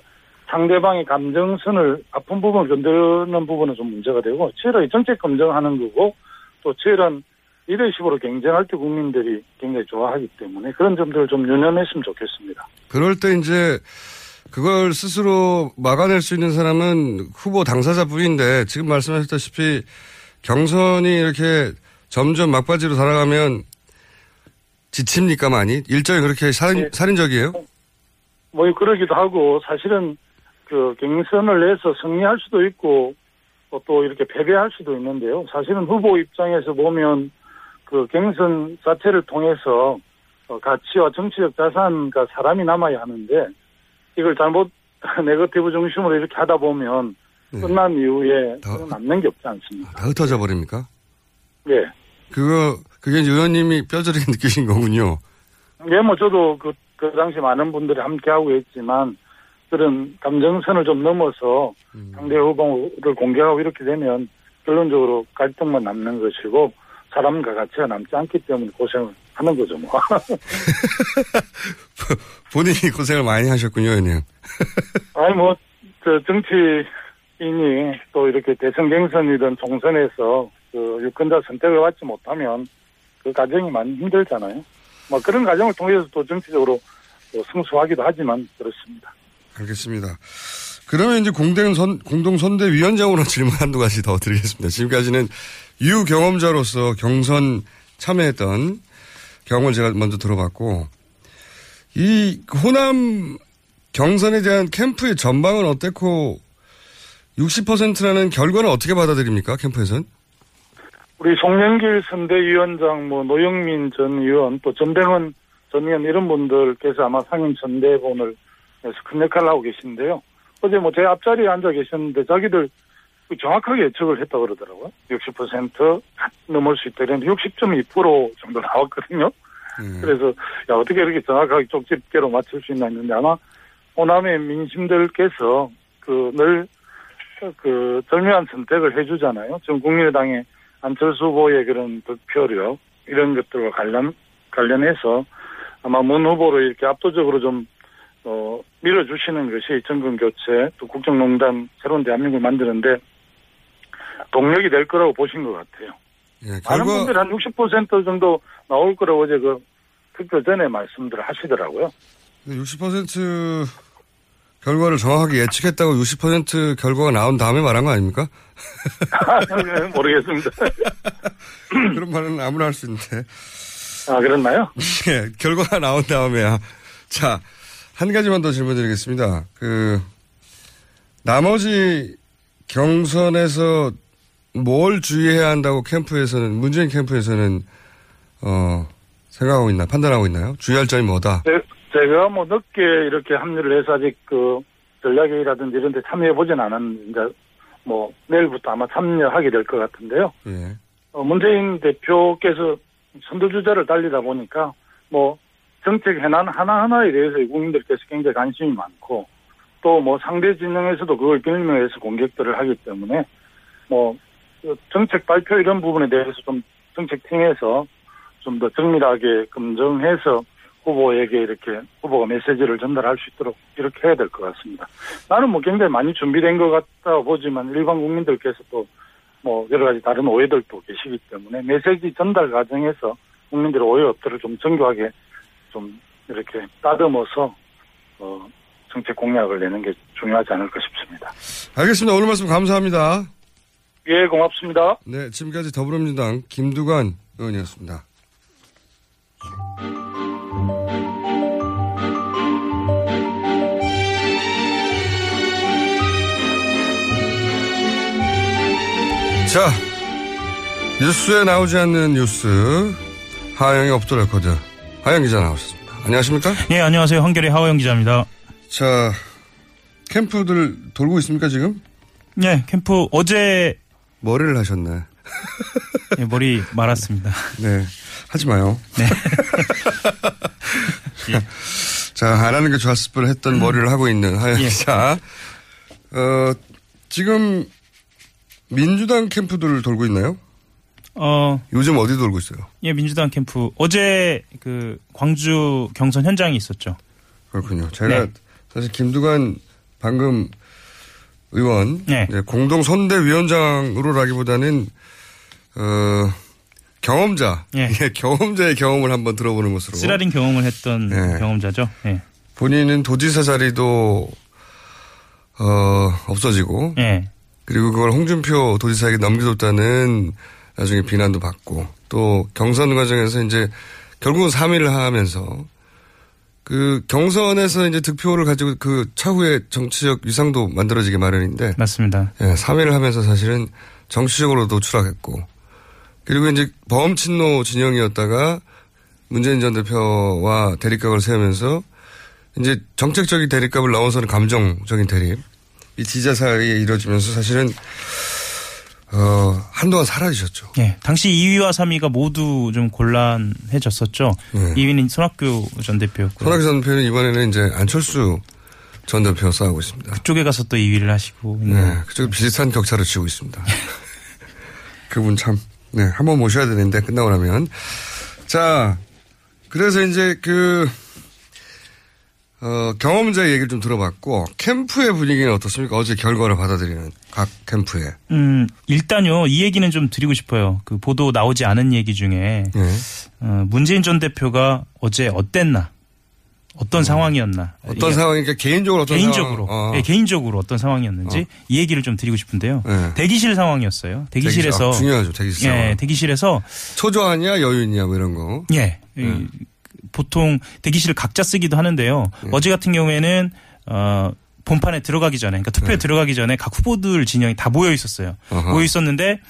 상대방의 감정선을 아픈 부분을 건드는 부분은 좀 문제가 되고 치열하게 정책 검증하는 거고 또 치열한 리더십으로 경쟁할 때 국민들이 굉장히 좋아하기 때문에 그런 점들을 좀 유념했으면 좋겠습니다. 그럴 때 이제 그걸 스스로 막아낼 수 있는 사람은 후보 당사자뿐인데 지금 말씀하셨다시피 경선이 이렇게 점점 막바지로 달아가면 지칩니까 많이? 일정이 그렇게 살인, 살인적이에요? 뭐 그러기도 하고 사실은 그 경선을 해서 승리할 수도 있고 어, 또 이렇게 패배할 수도 있는데요. 사실은 후보 입장에서 보면 그 경선 자체를 통해서 어, 가치와 정치적 자산과 사람이 남아야 하는데 이걸 잘못 네거티브 중심으로 이렇게 하다 보면 끝난 이후에 남는 게 없지 않습니까? 다 흩어져 버립니까? 예. 그거, 그게 이제 의원님이 뼈저리게 느끼신 거군요. 예, 뭐 저도 그, 그 당시 많은 분들이 함께 하고 있지만 그런 감정선을 좀 넘어서 상대 후보를 공개하고 이렇게 되면 결론적으로 갈등만 남는 것이고 사람과 가치가 남지 않기 때문에 고생을 하는 거죠, 뭐. 본인이 고생을 많이 하셨군요, 의원님. 아니, 뭐, 저, 정치인이 또 이렇게 대선 경선이든 총선에서 그 유권자 선택을 받지 못하면 그 과정이 많이 힘들잖아요. 뭐 그런 과정을 통해서 또 정치적으로 또 승수하기도 하지만 그렇습니다. 알겠습니다. 그러면 이제 공동 선, 공동선대위원장으로 질문 한두 가지 더 드리겠습니다. 지금까지는 유 경험자로서 경선 참여했던 경험을 제가 먼저 들어봤고, 이 호남 경선에 대한 캠프의 전망은 어땠고, 60%라는 결과는 어떻게 받아들입니까, 캠프에서는? 우리 송영길 선대위원장, 뭐 노영민 전 의원, 또 전병헌 전 의원 이런 분들께서 아마 상임 선대본을 해서 큰 역할을 하고 계신데요. 어제 뭐 제 앞자리에 앉아 계셨는데 자기들 정확하게 예측을 했다 그러더라고요. 60% 넘을 수 있다. 이랬는데 60.2% 정도 나왔거든요. 그래서 야 어떻게 이렇게 정확하게 쪽집게로 맞출 수 있나 했는데 아마 호남의 민심들께서 그늘그 절묘한 선택을 해주잖아요. 지금 국민의당의 안철수 후보의 그런 득표력 이런 것들과 관련 관련해서 아마 문 후보를 이렇게 압도적으로 좀 어, 밀어주시는 것이 정권 교체 또 국정농단 새로운 대한민국을 만드는데 동력이 될 거라고 보신 것 같아요. 예, 많은 분들이 한60% 정도 나올 거라고 어제 그 투표 전에 말씀들을 하시더라고요. 60% 결과를 정확하게 예측했다고 60% 결과가 나온 다음에 말한 거 아닙니까? 모르겠습니다. 그런 말은 아무나 할 수 있는데. 아, 그렇나요? 예, 결과가 나온 다음에야. 자, 한 가지만 더 질문 드리겠습니다. 그, 나머지 경선에서 뭘 주의해야 한다고 캠프에서는, 문재인 캠프에서는, 어, 생각하고 있나, 판단하고 있나요? 주의할 점이 뭐다? 제, 제가 뭐 늦게 이렇게 합류를 해서 아직 그 전략회의라든지 이런 데 참여해 보진 않았는데, 뭐, 내일부터 아마 참여하게 될 것 같은데요. 예. 어, 문재인 대표께서 선두주자를 달리다 보니까 뭐 정책 해난 하나하나에 대해서 국민들께서 굉장히 관심이 많고 또 뭐 상대 진영에서도 그걸 빌면서 공격들을 하기 때문에 뭐그 정책 발표 이런 부분에 대해서 좀 정책팀에서 좀 더 정밀하게 검증해서 후보에게 이렇게 후보가 메시지를 전달할 수 있도록 이렇게 해야 될 것 같습니다. 나는 뭐 굉장히 많이 준비된 것 같다고 보지만 일반 국민들께서 또 뭐 여러 가지 다른 오해들도 계시기 때문에 메시지 전달 과정에서 국민들의 오해 없도록 좀 정교하게 좀 이렇게 따듬어서 어 정책 공약을 내는 게 중요하지 않을까 싶습니다. 알겠습니다. 오늘 말씀 감사합니다. 예, 고맙습니다. 네, 지금까지 더불어민주당 김두관 의원이었습니다. 자, 뉴스에 나오지 않는 뉴스 하어영의 off the record 하어영 기자 나오셨습니다. 안녕하십니까? 예, 안녕하세요. 한겨레 하어영 기자입니다. 자, 캠프들 돌고 있습니까 지금? 네, 캠프 어제 머리를 하셨네. 예, 머리 말았습니다. 네, 하지 마요. 네. 자, 안 하는 게 좋았을 뻔 했던 머리를 하고 있는 하어영 예. 기자. 어, 지금 민주당 캠프들 돌고 있나요? 어, 요즘 어디 돌고 있어요? 예, 민주당 캠프 어제 그 광주 경선 현장이 있었죠. 그렇군요. 제가 네. 사실 김두관 방금 의원 네. 이제 공동 선대위원장으로라기보다는 어, 경험자, 예. 예, 경험자의 경험을 한번 들어보는 것으로 쓰라린 경험을 했던 네. 경험자죠. 예. 본인은 도지사 자리도 어, 없어지고 예. 그리고 그걸 홍준표 도지사에게 넘겨줬다는 나중에 비난도 받고 또 경선 과정에서 이제 결국은 3위를 하면서 그 경선에서 이제 득표를 가지고 그 차후에 정치적 위상도 만들어지게 마련인데 맞습니다. 예, 3위를 하면서 사실은 정치적으로도 추락했고 그리고 이제 범 친노 진영이었다가 문재인 전 대표와 대립각을 세우면서 이제 정책적인 대립각을 넘어서는 감정적인 대립 이 지자 사이에 이루어지면서 사실은 어 한동안 사라지셨죠. 예. 당시 2위와 3위가 모두 좀 곤란해졌었죠. 2위는 손학규 전 대표였고 손학규 전 대표는 이번에는 이제 안철수 전 대표 싸우고 있습니다. 그쪽에 가서 또 2위를 하시고 네, 그쪽 비슷한 격차를 치고 있습니다. 그분 참, 네, 한번 모셔야 되는데 끝나고 나면. 자, 그래서 이제 그, 어, 경험자 얘기를 좀 들어봤고, 캠프의 분위기는 어떻습니까? 어제 결과를 받아들이는 각 캠프에. 음, 일단요, 이 얘기는 좀 드리고 싶어요. 그 보도 나오지 않은 얘기 중에, 네. 어, 문재인 전 대표가 어제 어땠나? 어떤 상황이었나? 어떤 상황이니까 개인적으로 어떤 개인적으로, 상황? 어. 예, 개인적으로 어떤 상황이었는지 어. 이 얘기를 좀 드리고 싶은데요. 네. 대기실 상황이었어요. 대기실에서. 대기실, 아, 중요하죠, 대기실 예, 상황. 대기실에서. 초조하냐, 여유냐, 뭐 이런 거. 예. 이, 보통 대기실을 각자 쓰기도 하는데요. 네. 어제 같은 경우에는, 어, 본판에 들어가기 전에, 그러니까 투표에 네. 들어가기 전에 각 후보들 진영이 다 모여 있었어요. 어허. 모여 있었는데,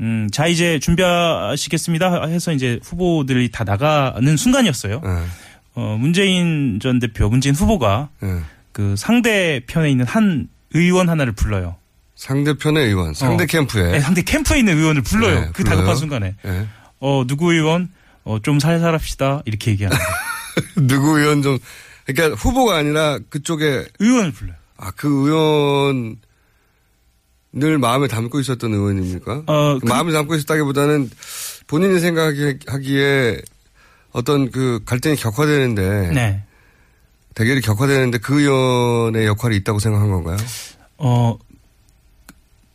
음, 자, 이제 준비하시겠습니다 해서 이제 후보들이 다 나가는 순간이었어요. 네. 어, 문재인 전 대표, 문재인 후보가 네. 그 상대편에 있는 한 의원 하나를 불러요. 상대편의 의원, 상대 어. 캠프에. 네, 상대 캠프에 있는 의원을 불러요. 네, 그 불러요. 다급한 순간에. 네. 어, 누구 의원? 어, 좀 살살 합시다. 이렇게 얘기하는 거예요. 누구 의원 좀, 그러니까 후보가 아니라 그쪽에. 의원을 불러요. 아, 그 의원, 늘 마음에 담고 있었던 의원입니까? 어, 그- 마음에 담고 있었다기보다는 본인이 생각하기에 어떤 그 갈등이 격화되는데. 네. 대결이 격화되는데 그 의원의 역할이 있다고 생각한 건가요? 어,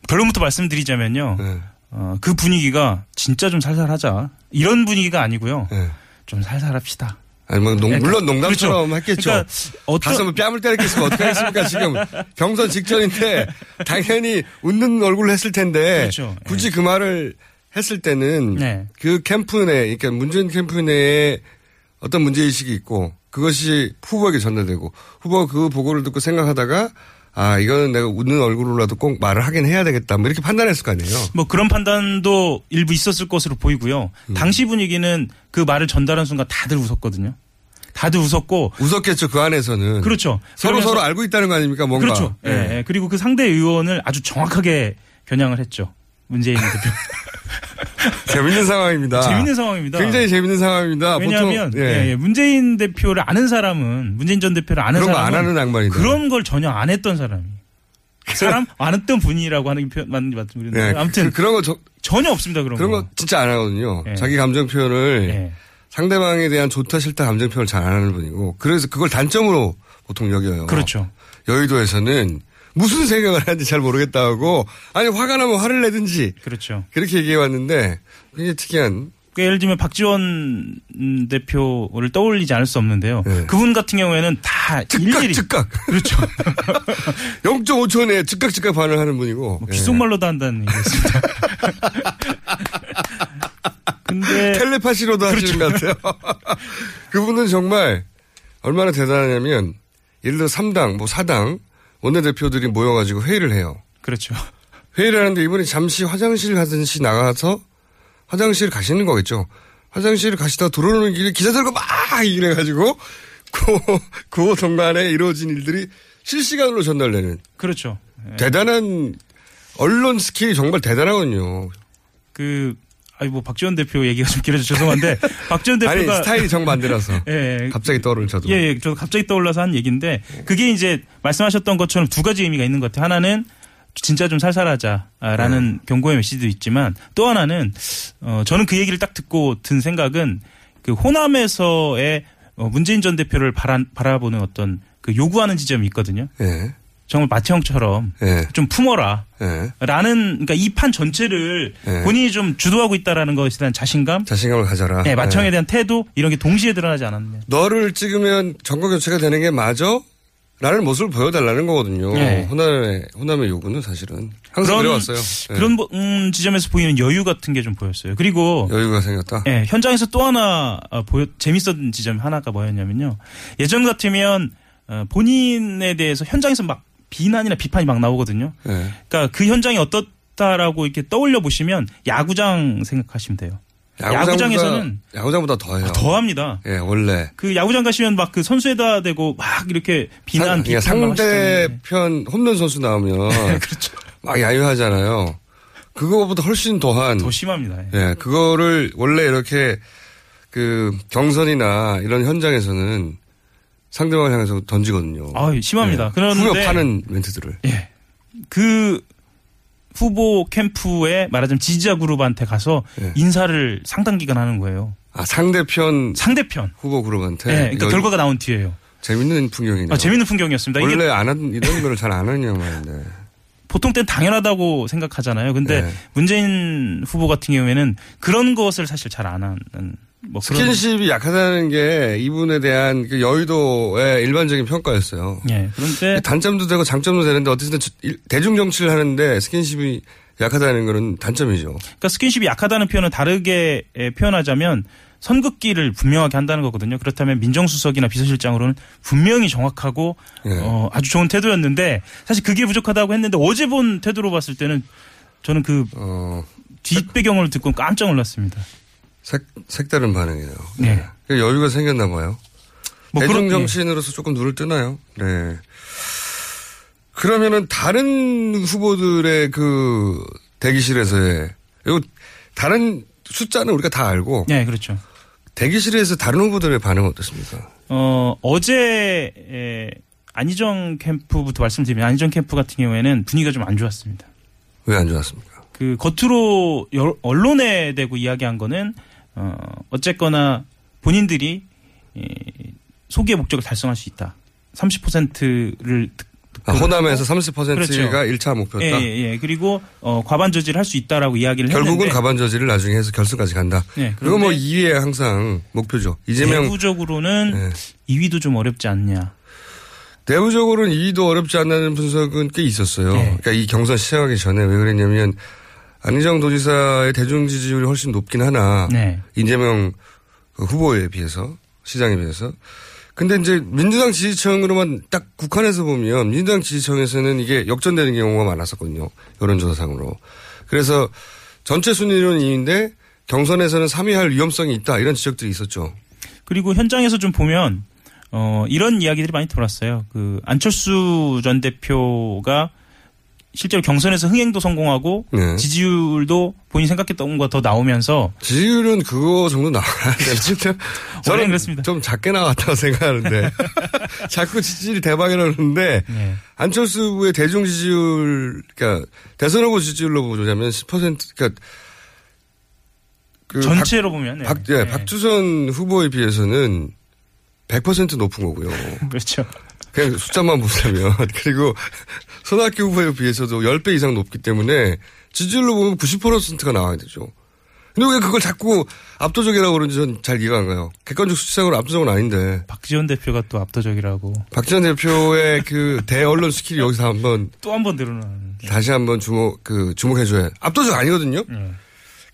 결론부터 말씀드리자면요. 네. 어, 그 분위기가 진짜 좀 살살하자. 이런 분위기가 아니고요. 네. 좀 살살합시다. 아니, 뭐, 농- 그러니까, 물론 농담처럼 그렇죠. 했겠죠. 그러니까 어떤- 가서 뭐 뺨을 때렸겠으면 어떻게 했습니까, 지금. 경선 직전인데, 당연히 웃는 얼굴을 했을 텐데, 그렇죠. 굳이 그 말을 했을 때는, 네. 그 캠프 내, 그러니까 문재인 캠프 내에 어떤 문제의식이 있고, 그것이 후보에게 전달되고, 후보가 그 보고를 듣고 생각하다가, 아, 이거는 내가 웃는 얼굴로라도 꼭 말을 하긴 해야 되겠다. 뭐 이렇게 판단했을 거 아니에요. 뭐 그런 판단도 일부 있었을 것으로 보이고요. 음. 당시 분위기는 그 말을 전달한 순간 다들 웃었거든요. 다들 웃었고 웃었겠죠, 그 안에서는. 그렇죠. 서로 서로 알고 있다는 거 아닙니까, 뭔가. 그렇죠. 예, 예. 그리고 그 상대 의원을 아주 정확하게 겨냥을 했죠. 문재인 대표. 재밌는 상황입니다. 재밌는 상황입니다. 굉장히 재밌는 상황입니다. 왜냐하면 보통, 예. 예, 예. 문재인 대표를 아는 사람은 문재인 전 대표를 아는 그런 거 사람은 안 하는 양반이다. 그런 걸 전혀 안 했던 사람이. 그 사람 안 했던 분이라고 하는 게 표현 맞는지 말씀드리는데 네, 아무튼 그, 런거 저- 전혀 없습니다 그런, 그런 거. 거 진짜 안 하거든요. 예. 자기 감정 표현을 예. 상대방에 대한 좋다 싫다 감정 표현을 잘 안 하는 분이고 그래서 그걸 단점으로 보통 여겨요. 그렇죠. 여의도에서는 무슨 생각을 하는지 잘 모르겠다 하고 아니 화가 나면 화를 내든지 그렇죠. 그렇게 얘기해 왔는데 굉장히 특이한 그러니까 예를 들면 박지원 음, 대표를 떠올리지 않을 수 없는데요. 네. 그분 같은 경우에는 다 즉각 일일이 즉각 그렇죠. 0.5초 내에 즉각 즉각 반응하는 분이고 뭐 예. 귓속말로도 한다는 얘기였습니다. 근데 텔레파시로도 하시는 것 같아요. 그분은 정말 얼마나 대단하냐면 예를 들어 3당, 뭐 4당 원내대표들이 모여가지고 회의를 해요. 그렇죠. 회의를 하는데 이분이 잠시 화장실 가듯이 나가서 화장실 가시는 거겠죠. 화장실 가시다가 들어오는 길에 기자들과 막 이래가지고 그, 그 동간에 이루어진 일들이 실시간으로 전달되는 그렇죠. 예. 대단한 언론 스킬이 정말 대단하거든요. 그 아니 뭐 박지원 대표 얘기가 좀 길어져 죄송한데 박지원 대표가 아니 스타일이 정반대라서 예, 예. 갑자기 떠오른 저도. 예, 예, 저 갑자기 떠올라서 한 얘기인데 그게 이제 말씀하셨던 것처럼 두 가지 의미가 있는 것 같아요. 하나는 진짜 좀 살살하자라는 경고의 메시지도 있지만 또 하나는 어 저는 그 얘기를 딱 듣고 든 생각은 그 호남에서의 어, 문재인 전 대표를 바라, 바라보는 어떤 그 요구하는 지점이 있거든요. 예. 정말 마태형처럼 예. 좀 품어라. 예. 라는 그러니까 이 판 전체를 예. 본인이 좀 주도하고 있다라는 것에 대한 자신감, 자신감을 가져라. 예, 마청에 예. 대한 태도 이런 게 동시에 드러나지 않았느냐. 너를 찍으면 정권 교체가 되는 게 맞아? 라는 모습을 보여달라는 거거든요. 네. 호남의, 호남의 요구는 사실은. 항상 그래왔어요. 예. 그런 뭐, 음, 지점에서 보이는 여유 같은 게 좀 보였어요. 그리고 여유가 생겼다. 예, 현장에서 또 하나 어, 보여 재밌었던 지점 하나가 뭐였냐면요. 예전 같으면 어, 본인에 대해서 현장에서 막 비난이나 비판이 막 나오거든요. 예. 그러니까 그 현장이 어떻다라고 이렇게 떠올려 보시면 야구장 생각하시면 돼요. 야구장에서는 야구장보다 더해요. 더합니다. 예, 원래. 그 야구장 가시면 막 그 선수에다 대고 막 이렇게 비난 상, 비판 상대편 홈런 선수 나오면. 그렇죠. 막 야유하잖아요. 그거보다 훨씬 더한. 더 심합니다. 예. 예, 그거를 원래 이렇게 그 경선이나 이런 현장에서는 상대방을 향해서 던지거든요. 아, 심합니다. 예. 그런데 후벼 파는 멘트들을. 예. 그 후보 캠프에 말하자면 지지자 그룹한테 가서 예. 인사를 상당 기간 하는 거예요. 아 상대편 상대편 후보 그룹한테 네, 그러니까 이거 결과가 나온 뒤에요. 재밌는 풍경이네요. 아, 재밌는 풍경이었습니다. 원래 안 한, 이런 거를 잘안 하는 양반인데. 보통 때는 당연하다고 생각하잖아요. 근데 네. 문재인 후보 같은 경우에는 그런 것을 사실 잘 안 하는 뭐 스킨십이 약하다는 게 이분에 대한 그 여의도의 일반적인 평가였어요. 예. 그런데 단점도 되고 장점도 되는데 어쨌든 대중 정치를 하는데 스킨십이 약하다는 거는 단점이죠. 그러니까 스킨십이 약하다는 표현을 다르게 에, 표현하자면 선긋기를 분명하게 한다는 거거든요. 그렇다면 민정수석이나 비서실장으로는 분명히 정확하고 예. 어, 아주 좋은 태도였는데 사실 그게 부족하다고 했는데 어제 본 태도로 봤을 때는 저는 그 어, 뒷배경을 듣고 깜짝 놀랐습니다. 색, 색다른 반응이에요. 네. 그 여유가 생겼나 봐요. 뭐 그런- 정치인으로서 조금 눈을 뜨나요? 네. 그러면은 다른 후보들의 그 대기실에서의 요 다른 숫자는 우리가 다 알고 네, 그렇죠. 대기실에서 다른 후보들의 반응은 어떻습니까? 어, 어제 에, 안희정 캠프부터 말씀드리면 안희정 캠프 같은 경우에는 분위기가 좀 안 좋았습니다. 왜 안 좋았습니까? 그 겉으로 여- 언론에 대고 이야기한 거는 어 어쨌거나 본인들이 이 소기의 목적을 달성할 수 있다. 30%를 아, 호남에서 30%가 그렇죠. 1차 목표다. 예, 예, 예. 그리고 어 과반 저지를 할 수 있다라고 이야기를 결국은 했는데 가반 저지를 나중에 해서 결승까지 간다. 네, 그거 뭐 그런데 2위에 항상 목표죠. 이재명 내부적으로는 2위도 좀 어렵지 않냐. 내부적으로는 2위도 어렵지 않다는 분석은 꽤 있었어요. 네. 그러니까 이 경선 시작하기 전에 왜 그랬냐면 안희정 도지사의 대중 지지율이 훨씬 높긴 하나 네. 이재명 그 후보에 비해서 시장에 비해서 근데 이제 민주당 지지층으로만 딱 국한해서 보면 민주당 지지층에서는 이게 역전되는 경우가 많았었거든요. 여론조사상으로. 그래서 전체 순위로는 2위인데 경선에서는 3위 할 위험성이 있다 이런 지적들이 있었죠. 그리고 현장에서 좀 보면 어 이런 이야기들이 많이 돌았어요. 그 안철수 전 대표가 실제로 경선에서 흥행도 성공하고 네. 지지율도 본인이 생각했던 것보다 더 나오면서 지지율은 그거 정도 나와야 되는데 저는 그렇습니다. 좀 작게 나왔다고 생각하는데 자꾸 지지율이 대박이라는데 네. 안철수 후보의 대중 지지율 그러니까 대선 후보 지지율로 보자면 10% 그러니까 그 전체로 보면 네. 박, 예, 네. 박주선 후보에 비해서는 100% 높은 거고요. 그렇죠. 그냥 숫자만 보자면 그리고 손학규 후보에 비해서도 10배 이상 높기 때문에 지지율로 보면 90%가 나와야 되죠. 근데 왜 그걸 자꾸 압도적이라고 그러는지 전 잘 이해가 안 가요. 객관적 수치상으로 압도적은 아닌데. 박지원 대표가 또 압도적이라고 박지원 대표의 그 대언론 스킬이 여기서 한 번 또 한 번 늘어나는. 다시 한번 주목, 그, 주목해줘야. 압도적 아니거든요? 네.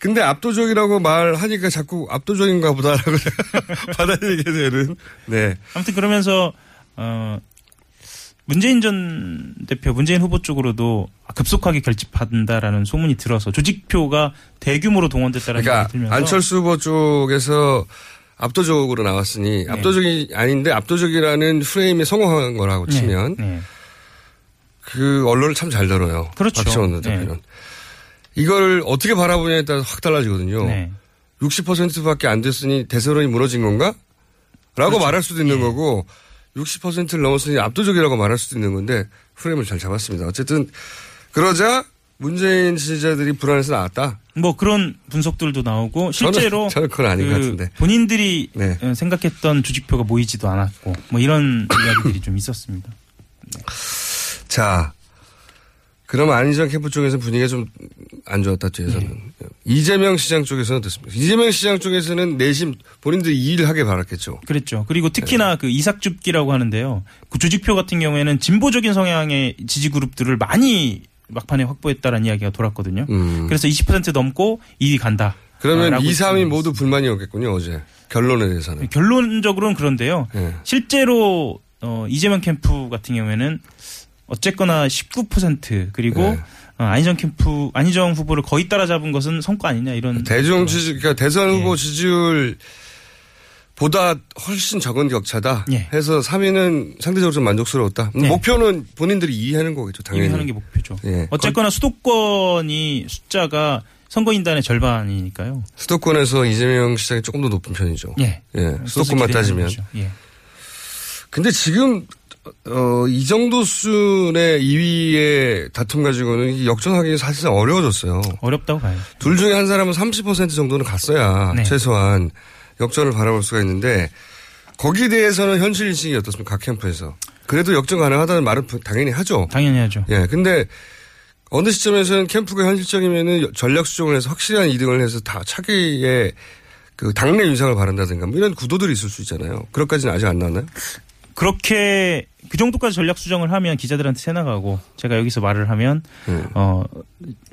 근데 압도적이라고 말하니까 자꾸 압도적인가 보다라고 받아들이게 되는. 네. 아무튼 그러면서 어 문재인 전 대표, 문재인 후보 쪽으로도 급속하게 결집한다라는 소문이 들어서 조직표가 대규모로 동원됐다라는 그러니까 얘기 들면서 안철수 후보 쪽에서 압도적으로 나왔으니 압도적이 아닌데 압도적이라는 프레임에 성공한 거라고 네, 치면 네. 그 언론을 참 잘 다뤄요. 그렇죠. 박지원 네. 대표는. 이걸 어떻게 바라보냐에 따라 확 달라지거든요. 네. 60%밖에 안 됐으니 대세론이 무너진 건가? 라고 그렇죠. 말할 수도 있는 거고 60%를 넘었으니 압도적이라고 말할 수도 있는 건데 프레임을 잘 잡았습니다. 어쨌든 그러자 문재인 지지자들이 불안해서 나왔다. 뭐 그런 분석들도 나오고 실제로 저는, 저는 그건 아닌 것그 같은데. 본인들이 네. 어, 생각했던 조직표가 모이지도 않았고 뭐 이런 이야기들이 좀 있었습니다. 자, 그럼 안희정 캠프 쪽에서 분위기가 좀 안 좋았다, 뒤에서는. 네. 이재명 시장 쪽에서는 어떻습니까? 이재명 시장 쪽에서는 내심 본인들이 이 일을 하게 바랐겠죠. 그랬죠. 그리고 네. 특히나 그 이삭줍기라고 하는데요. 그 조직표 같은 경우에는 진보적인 성향의 지지 그룹들을 많이 막판에 확보했다라는 이야기가 돌았거든요. 그래서 20% 넘고 2위 간다. 음. 그러면 라고 2, 3위 했습니다. 모두 불만이었겠군요, 어제. 결론에 대해서는. 결론적으로는 그런데요. 네. 실제로 어, 이재명 캠프 같은 경우에는 어쨌거나 19% 그리고 네. 어, 안희정 캠프 안희정 후보를 거의 따라잡은 것은 성과 아니냐 이런 대중 지지, 그러니까 대선 네. 후보 지지율 보다 훨씬 적은 격차다. 예. 해서 3위는 상대적으로 좀 만족스러웠다. 네. 목표는 본인들이 이해하는 거겠죠, 당연히. 하는 게 목표죠. 예. 어쨌거나 수도권이 숫자가 선거인단의 절반이니까요. 수도권에서 이재명 시장이 조금 더 높은 편이죠. 예. 수도권만 기대하는 따지면. 예. 근데 지금 어, 이 정도 수준의 2위의 다툼 가지고는 이 역전하기 사실상 어려워졌어요. 어렵다고 봐요. 둘 중에 한 사람은 30% 정도는 갔어야 네. 최소한 역전을 바라볼 수가 있는데 거기에 대해서는 현실 인식이 어떻습니까? 각 캠프에서. 그래도 역전 가능하다는 말은 당연히 하죠. 당연히 하죠. 예. 근데 어느 시점에서는 캠프가 현실적이면은 전략 수정을 해서 확실한 이등을 해서 다 차기에 그 당내 윤상을 바란다든가 뭐 이런 구도들이 있을 수 있잖아요. 그것까지는 아직 안 나왔나요? 그렇게 그 정도까지 전략 수정을 하면 기자들한테 새 나가고 제가 여기서 말을 하면 어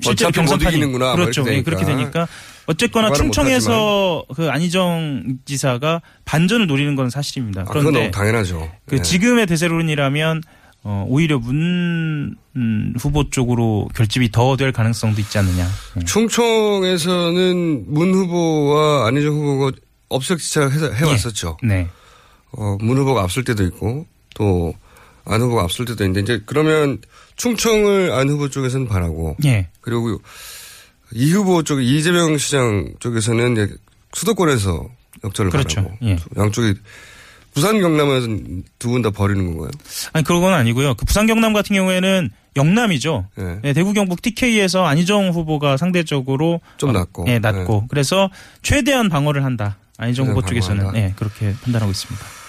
실제로 어차피 못 경선판이 이기는구나, 뭐 그렇죠. 예, 그렇게 되니까. 어쨌거나 충청에서 그 안희정 지사가 반전을 노리는 건 사실입니다. 아, 그런데 너무 당연하죠. 그 예. 지금의 대세론이라면 어, 오히려 문 음, 후보 쪽으로 결집이 더 될 가능성도 있지 않느냐. 예. 충청에서는 문 후보와 안희정 후보가 업적지차 해왔었죠. 네. 어, 문 후보가 앞설 때도 있고 또 안 후보가 앞설 때도 있는데 이제 그러면 충청을 안 후보 쪽에서는 바라고 예. 그리고 이 후보 쪽 이재명 시장 쪽에서는 이제 수도권에서 역전을 그렇죠. 바라고 예. 양쪽이 부산 경남에서는 두분 다 버리는 건가요? 아니 그런 건 아니고요. 그 부산 경남 같은 경우에는 영남이죠. 예. 네, 대구 경북 TK에서 안희정 후보가 상대적으로 좀 어, 낮고. 예, 낮고. 그래서 최대한 방어를 한다. 안희정 후보 쪽에서는 방어한다. 예, 그렇게 판단하고 있습니다.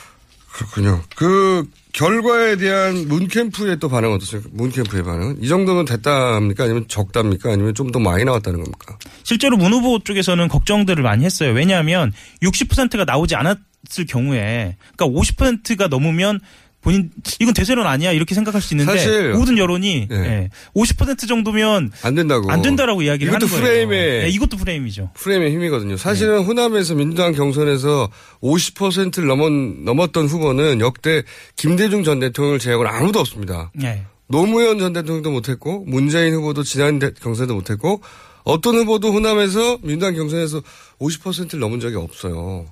그렇군요. 그 결과에 대한 문 캠프의 또 반응 어떠세요? 문 캠프의 반응? 이 정도면 됐답니까? 아니면 적답니까? 아니면 좀 더 많이 나왔다는 겁니까? 실제로 문 후보 쪽에서는 걱정들을 많이 했어요. 왜냐하면 60%가 나오지 않았을 경우에 그러니까 50%가 넘으면 본인 이건 대세론 아니야 이렇게 생각할 수 있는데 사실 모든 여론이 예. 예, 50% 정도면 안 된다고. 안 된다라고 이야기를 이것도 하는 거예요. 프레임의 예, 이것도 프레임이죠. 프레임의 힘이거든요. 사실은 호남에서 민주당 경선에서 50%를 넘었, 넘었던 후보는 역대 김대중 전 대통령을 제외하고는 아무도 없습니다. 예. 노무현 전 대통령도 못했고 문재인 후보도 지난 대- 경선에도 못했고 어떤 후보도 호남에서 민주당 경선에서 50%를 넘은 적이 없어요.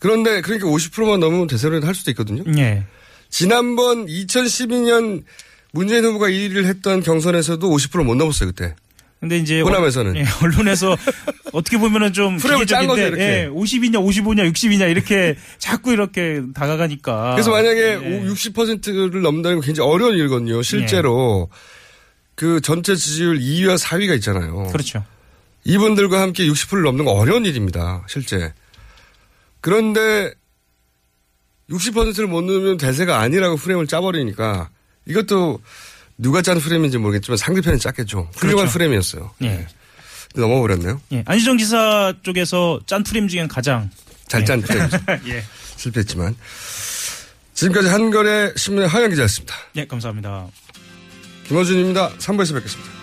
그런데 그러니까 50%만 넘으면 대세론을 할 수도 있거든요. 예. 지난번 2012년 문재인 후보가 1위를 했던 경선에서도 50%못 넘었어요 그때. 근데 이제 호남에서는. 예, 언론에서 어떻게 보면은 좀 프레임을 짠 거죠, 이렇게. 예, 50이냐 55냐 60이냐 이렇게 자꾸 이렇게 다가가니까 그래서 만약에 예. 60%를 넘는다는 건 굉장히 어려운 일거든요. 실제로 그 전체 지지율 2위와 4위가 있잖아요. 그렇죠. 이분들과 함께 60%를 넘는 건 어려운 일입니다. 실제. 그런데 60%를 못 넘으면 대세가 아니라고 프레임을 짜버리니까 이것도 누가 짠 프레임인지 모르겠지만 상대편이 짰겠죠. 훌륭한 그렇죠. 프레임이었어요. 예. 넘어 버렸네요. 예. 안희정 기사 쪽에서 짠 프레임 중엔 가장 잘짠 예. 프레임이죠. 예. 실패했지만. 지금까지 한걸의 신문의 하영 기자였습니다. 예, 감사합니다. 김호준입니다. 3부에서 뵙겠습니다.